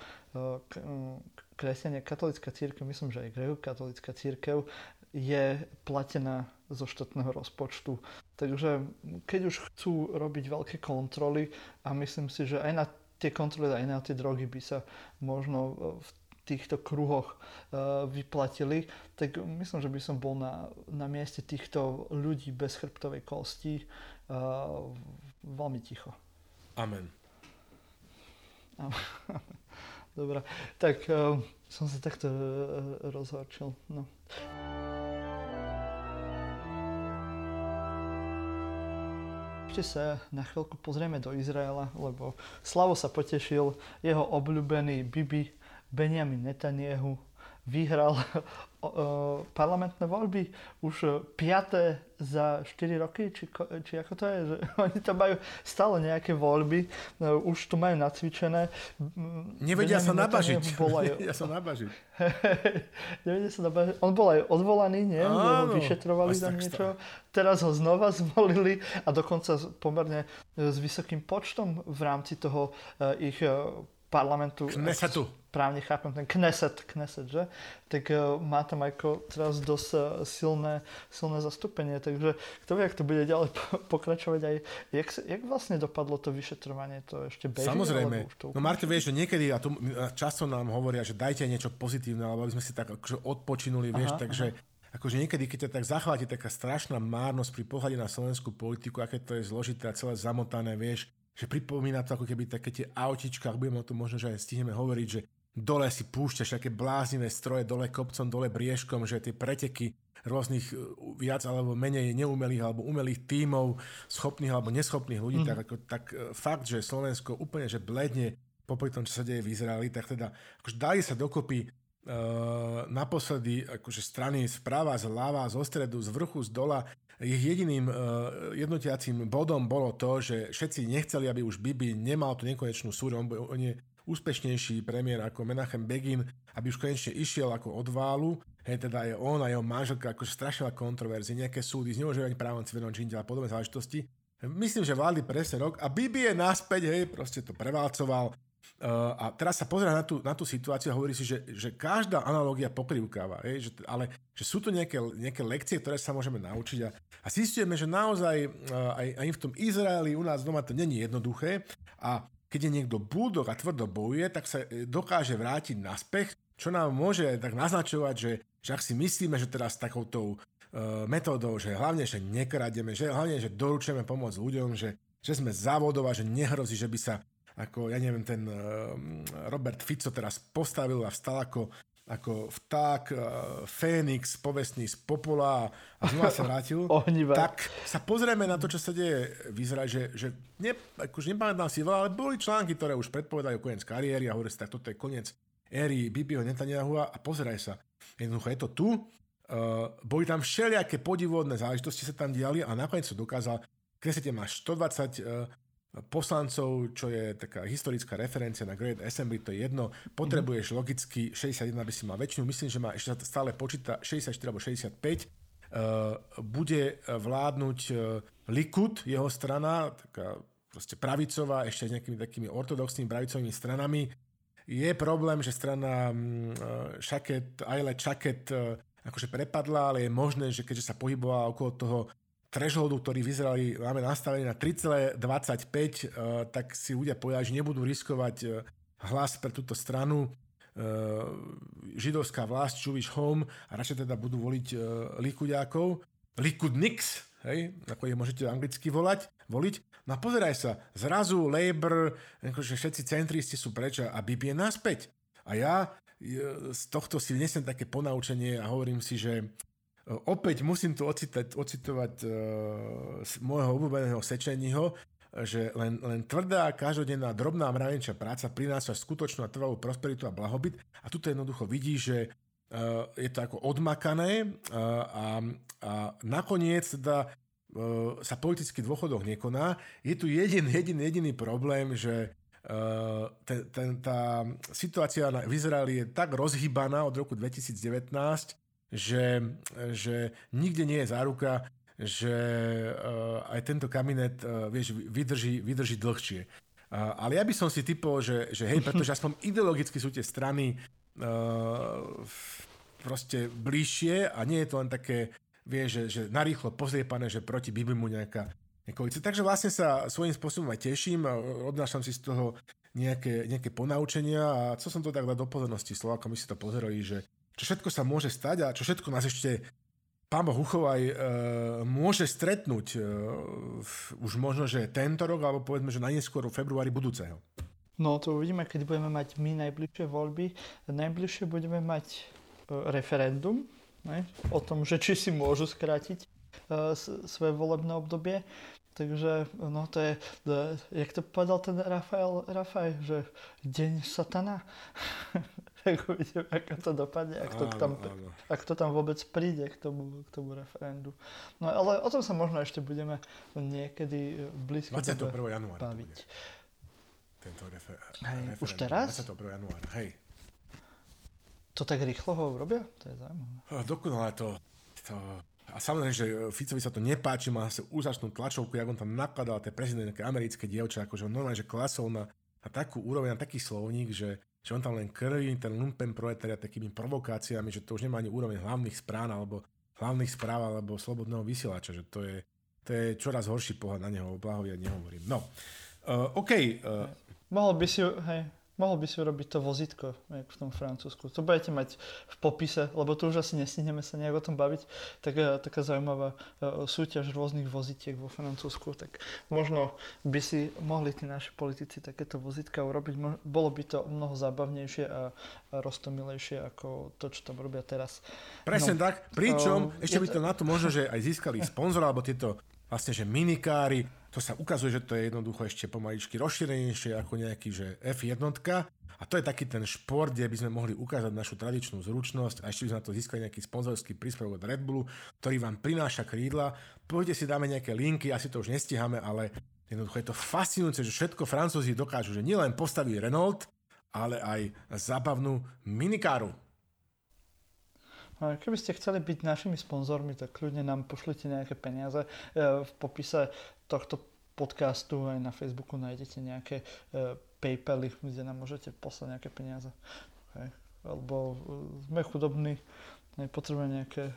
kresťania katolická církev, myslím, že aj grécko-katolická církev je platená zo štátneho rozpočtu. Takže keď už chcú robiť veľké kontroly a myslím si, že aj na tie kontroly aj na tie drogy by sa možno e, v týchto kruhoch uh, vyplatili, tak myslím, že by som bol na, na mieste týchto ľudí bez chrbtovej kosti uh, veľmi ticho. Amen. Dobre, tak som sa takto rozhorčil. No. Ešte sa na chvíľku pozrieme do Izraela, lebo Slavo sa potešil, jeho obľúbený Bibi Benjamin Netanyahu vyhral parlamentné voľby už piaté za 4 roky, či, či ako to je, že oni tam majú stále nejaké voľby, no, už tu majú nacvičené. Nevedia sa nabažiť. Aj... Nevedia sa nabažiť. Nevedia sa nabažiť. On bol aj odvolaný, nie? Áno, vyšetrovali tam niečo. Teraz ho znova zvolili a dokonca pomerne s vysokým počtom v rámci toho ich parlamentu. Knesetu. Právne chápem, ten Kneset, Kneset, že? Tak uh, má tam ako teraz dosť uh, silné, silné zastúpenie, takže kto vie, ak to bude ďalej pokračovať aj, jak, jak vlastne dopadlo to vyšetrovanie, to ešte beží? Samozrejme. To... No Marte, vieš, že niekedy, a tu často nám hovoria, že dajte niečo pozitívne, alebo aby sme si tak akože odpočinuli, vieš, aha, takže aha akože niekedy, keď ťa tak zachváti taká strašná márnosť pri pohľade na slovenskú politiku, aké to je zložité a celé zamotané, vieš, že pripomína to ako keby také tie autička, ak budeme o tom možno, že aj stihneme hovoriť, že dole si púšťaš také bláznivé stroje, dole kopcom, dole briežkom, že tie preteky rôznych e, viac alebo menej neumelých alebo umelých tímov, schopných alebo neschopných ľudí, mm. tak, ako, tak e, fakt, že Slovensko úplne že bledne popri tom, čo sa deje v Izraeli, tak teda akože dali sa dokopy uh, naposledy akože strany správa, zľava, zo stredu, z vrchu, z dola ich jediným uh, jednotiacím bodom bolo to, že všetci nechceli, aby už Bibi nemal tú nekonečnú súru. On, on je úspešnejší premiér ako Menachem Begin, aby už konečne išiel ako od válu. Hej, teda je on a jeho manželka akože strašila kontroverzie, nejaké súdy, zneužívanie právom civilného činiteľa a podobné záležitosti. Myslím, že vládli presne rok a Bibi je naspäť, hej, proste to prevalcoval Uh, a teraz sa pozera na tú, na tú situáciu a hovorí si, že, že každá analogia pokrivkáva, je, že, ale že sú to nejaké, nejaké lekcie, ktoré sa môžeme naučiť a, a zistujeme, že naozaj uh, aj, aj v tom Izraeli u nás doma to není jednoduché a keď je niekto bulldog a tvrdo bojuje, tak sa e, dokáže vrátiť naspäť, čo nám môže tak naznačovať, že, že ak si myslíme, že teraz takouto uh, metódou, že hlavne, že nekrademe, že hlavne, že doručujeme pomoc ľuďom, že, že sme závodov a že nehrozí, že by sa ako, ja neviem, ten uh, Robert Fico teraz postavil a vstal ako, ako vták, uh, Fénix, povestný z popola a znova sa vrátil, tak sa pozrieme na to, čo sa deje v Izraeli, že, že ne, akože nepamätám si veľa, ale boli články, ktoré už predpovedajú koniec kariéry a hovorí sa, tak toto je koniec éry Bibiho Netanyahu a pozeraj sa. Jednoducho je to tu, Uh, boli tam všelijaké podivodné záležitosti sa tam diali a nakoniec sa dokázal, keď máš 120 uh, poslancov, čo je taká historická referencia na Great Assembly, to je jedno. Potrebuješ mm-hmm. logicky 61, aby si mal väčšinu. Myslím, že má ešte stále počíta 64 alebo 65. Uh, bude vládnuť uh, Likud, jeho strana, taká proste pravicová, ešte s nejakými takými ortodoxnými pravicovými stranami. Je problém, že strana uh, Šaket, Aile Čaket uh, akože prepadla, ale je možné, že keďže sa pohybovala okolo toho thresholdu, ktorý vyzerali, máme nastavený na 3,25, uh, eh, tak si ľudia povedali, že nebudú riskovať uh, hlas pre túto stranu. Uh, židovská vlast, Jewish Home a radšej teda budú voliť uh, Likuďákov. Likudniks, hej, ako je môžete anglicky volať, voliť. No a pozeraj sa, zrazu Labour, akože všetci centristi sú preč a Bibi je naspäť. A ja z tohto si nesem také ponaučenie a hovorím si, že Opäť musím tu ocitať, ocitovať uh, môjho obľúbeného Sečeního. že len, len tvrdá, každodenná, drobná mravenčia práca prináša skutočnú a trvalú prosperitu a blahobyt. A tu jednoducho vidí, že uh, je to ako odmakané uh, a, a nakoniec teda sa politický dôchodok nekoná. Je tu jeden, jeden, jediný problém, že ten, ten, tá situácia v Izraeli je tak rozhybaná od roku 2019, že, že nikde nie je záruka, že uh, aj tento kabinet uh, vieš, vydrží, vydrží dlhšie. Uh, ale ja by som si typol, že, že hej, pretože aspoň ideologicky sú tie strany uh, proste bližšie a nie je to len také, vieš, že, že narýchlo pozriepané, že proti by mu nejaká Nekolice. Takže vlastne sa svojím spôsobom aj teším odnášam si z toho nejaké, nejaké ponaučenia a co som to tak dať do pozornosti Slovákom, my si to pozerali, že čo všetko sa môže stať a čo všetko nás ešte pán Boh Uchovaj e, môže stretnúť e, už možno, že tento rok, alebo povedzme, že najneskôr v februári budúceho. No to uvidíme, keď budeme mať my najbližšie voľby. Najbližšie budeme mať e, referendum ne? o tom, že či si môžu skrátiť e, svoje volebné obdobie. Takže no to je, to, jak to povedal ten Rafael, Rafael, že deň satana. tak uvidíme, ako to dopadne, ak to, tam, áno. ak to tam vôbec príde k tomu, k tomu referendu. No ale o tom sa možno ešte budeme niekedy v blízkej 21. januára baviť. Tento refer- hej, už teraz? 21. januára, hej. To tak rýchlo ho urobia? To je zaujímavé. Dokonale to, to a samozrejme, že Ficovi sa to nepáči, má sa úžasnú tlačovku, jak on tam nakladal tie prezidentské americké dievča, akože on normálne, že klasol na, na takú úroveň, na taký slovník, že, že on tam len krví ten lumpen proletariat takými provokáciami, že to už nemá ani úroveň hlavných správ alebo hlavných správ alebo slobodného vysielača, že to je, to je čoraz horší pohľad na neho, blahovia nehovorím. No, uh, OK. Uh, Mohol by si, hej, Mohol by si urobiť to vozítko, jak v tom Francúzsku. To budete mať v popise, lebo tu už asi nestihneme sa nejak o tom baviť. Tak, taká zaujímavá e, súťaž rôznych vozítiek vo Francúzsku. Tak možno by si mohli tí naši politici takéto vozítka urobiť. Bolo by to mnoho zábavnejšie a, a roztomilejšie ako to, čo tam robia teraz. Presne no, tak. Pričom, uh, ešte by to na to možno, že aj získali sponzora, alebo tieto vlastne, že minikári, to sa ukazuje, že to je jednoducho ešte pomaličky rozšírenejšie ako nejaký, že F1. A to je taký ten šport, kde by sme mohli ukázať našu tradičnú zručnosť a ešte by sme na to získali nejaký sponzorský príspevok od Red Bullu, ktorý vám prináša krídla. Poďte si dáme nejaké linky, asi to už nestihame, ale jednoducho je to fascinujúce, že všetko Francúzi dokážu, že nielen postaví Renault, ale aj zábavnú minikáru. Keby ste chceli byť našimi sponzormi, tak kľudne nám pošlite nejaké peniaze. E, v popise tohto podcastu aj na Facebooku nájdete nejaké e, PayPaly, kde nám môžete poslať nejaké peniaze. Okay. Lebo e, sme chudobní, potrebujeme nejaké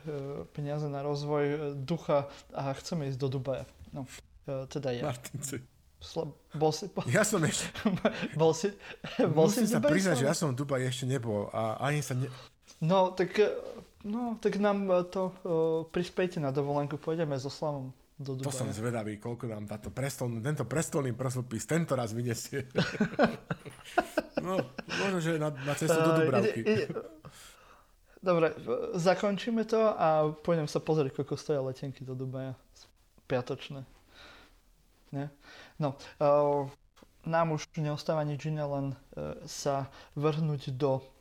peniaze na rozvoj ducha a chceme ísť do Dubaja. No, teda ja. Martinci. Sla- bol si... Po... Ja som ešte... bol si... Bol Musím si sa priznať, že ja som v Dubaji ešte nebol a ani sa ne... No, tak No, tak nám e, to uh, prispejte na dovolenku, pôjdeme so Slavom do Dubaja. To som zvedavý, koľko nám táto prestol, tento prestolný prosopis tento raz vyniesie. no, možno, že na, na cestu do Dubravky. Uh, ide, ide. Dobre, zakončíme to a pôjdem sa pozrieť, koľko stoja letenky do Dubaja. Piatočné. Nie? No, uh, nám už neostáva nič iné, len uh, sa vrhnúť do Eh,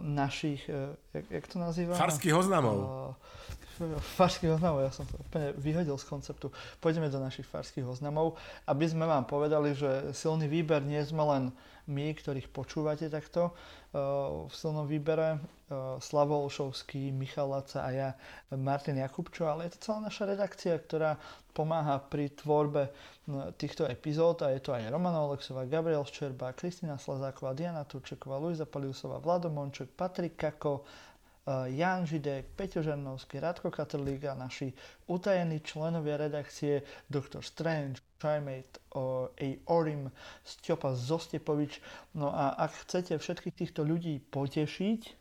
našich, jak, jak to nazýva? Farských oznamov. Uh, farských oznamov, ja som to úplne vyhodil z konceptu. Pôjdeme do našich farských oznamov, aby sme vám povedali, že silný výber nie sme len my, ktorých počúvate takto uh, v silnom výbere, uh, Slavo Olšovský, Michal Laca a ja, Martin Jakubčo, ale je to celá naša redakcia, ktorá pomáha pri tvorbe týchto epizód a je to aj Romana Oleksová, Gabriel Ščerba, Kristina Slazáková, Diana Turčeková, Luisa Paliusová, Vlado Monček, Patrik Kako, Jan Židek, Peťo Žernovský, Radko Katrlík a naši utajení členovia redakcie Dr. Strange, Trimate, A. Orim, Zostepovič. No a ak chcete všetkých týchto ľudí potešiť,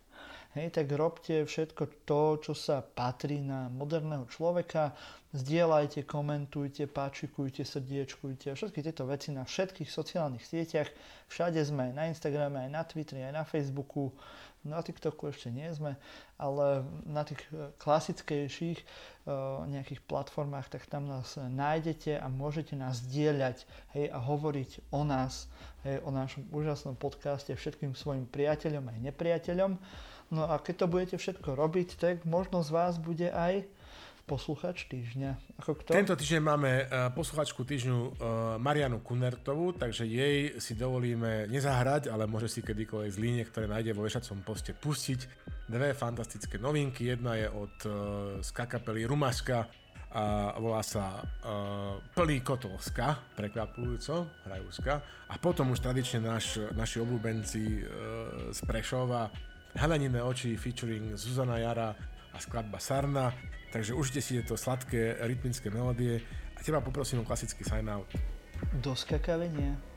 Hej, tak robte všetko to, čo sa patrí na moderného človeka. zdieľajte, komentujte, páčikujte, srdiečkujte, všetky tieto veci na všetkých sociálnych sieťach. Všade sme, na Instagrame, aj na Twitteri, aj na Facebooku, na TikToku ešte nie sme, ale na tých e, klasickejších e, nejakých platformách, tak tam nás nájdete a môžete nás zdieľať hej, a hovoriť o nás, hej, o našom úžasnom podcaste všetkým svojim priateľom aj nepriateľom. No a keď to budete všetko robiť, tak možno z vás bude aj posluchač týždňa. Ako kto? Tento týždeň máme uh, posluchačku týždňu uh, Marianu Kunertovú, takže jej si dovolíme nezahrať, ale môže si kedykoľvek z línie, ktoré nájde vo vešacom poste pustiť. Dve fantastické novinky. Jedna je od skakapely Rumaška a volá sa uh, Plný kotolska, prekvapujúco, hrajúska. A potom už tradične naš, naši obľúbenci uh, z Prešova, Helenine oči featuring Zuzana Jara a skladba Sarna. Takže užite si tieto sladké rytmické melódie a teba poprosím o klasický sign out. Do skakavenia.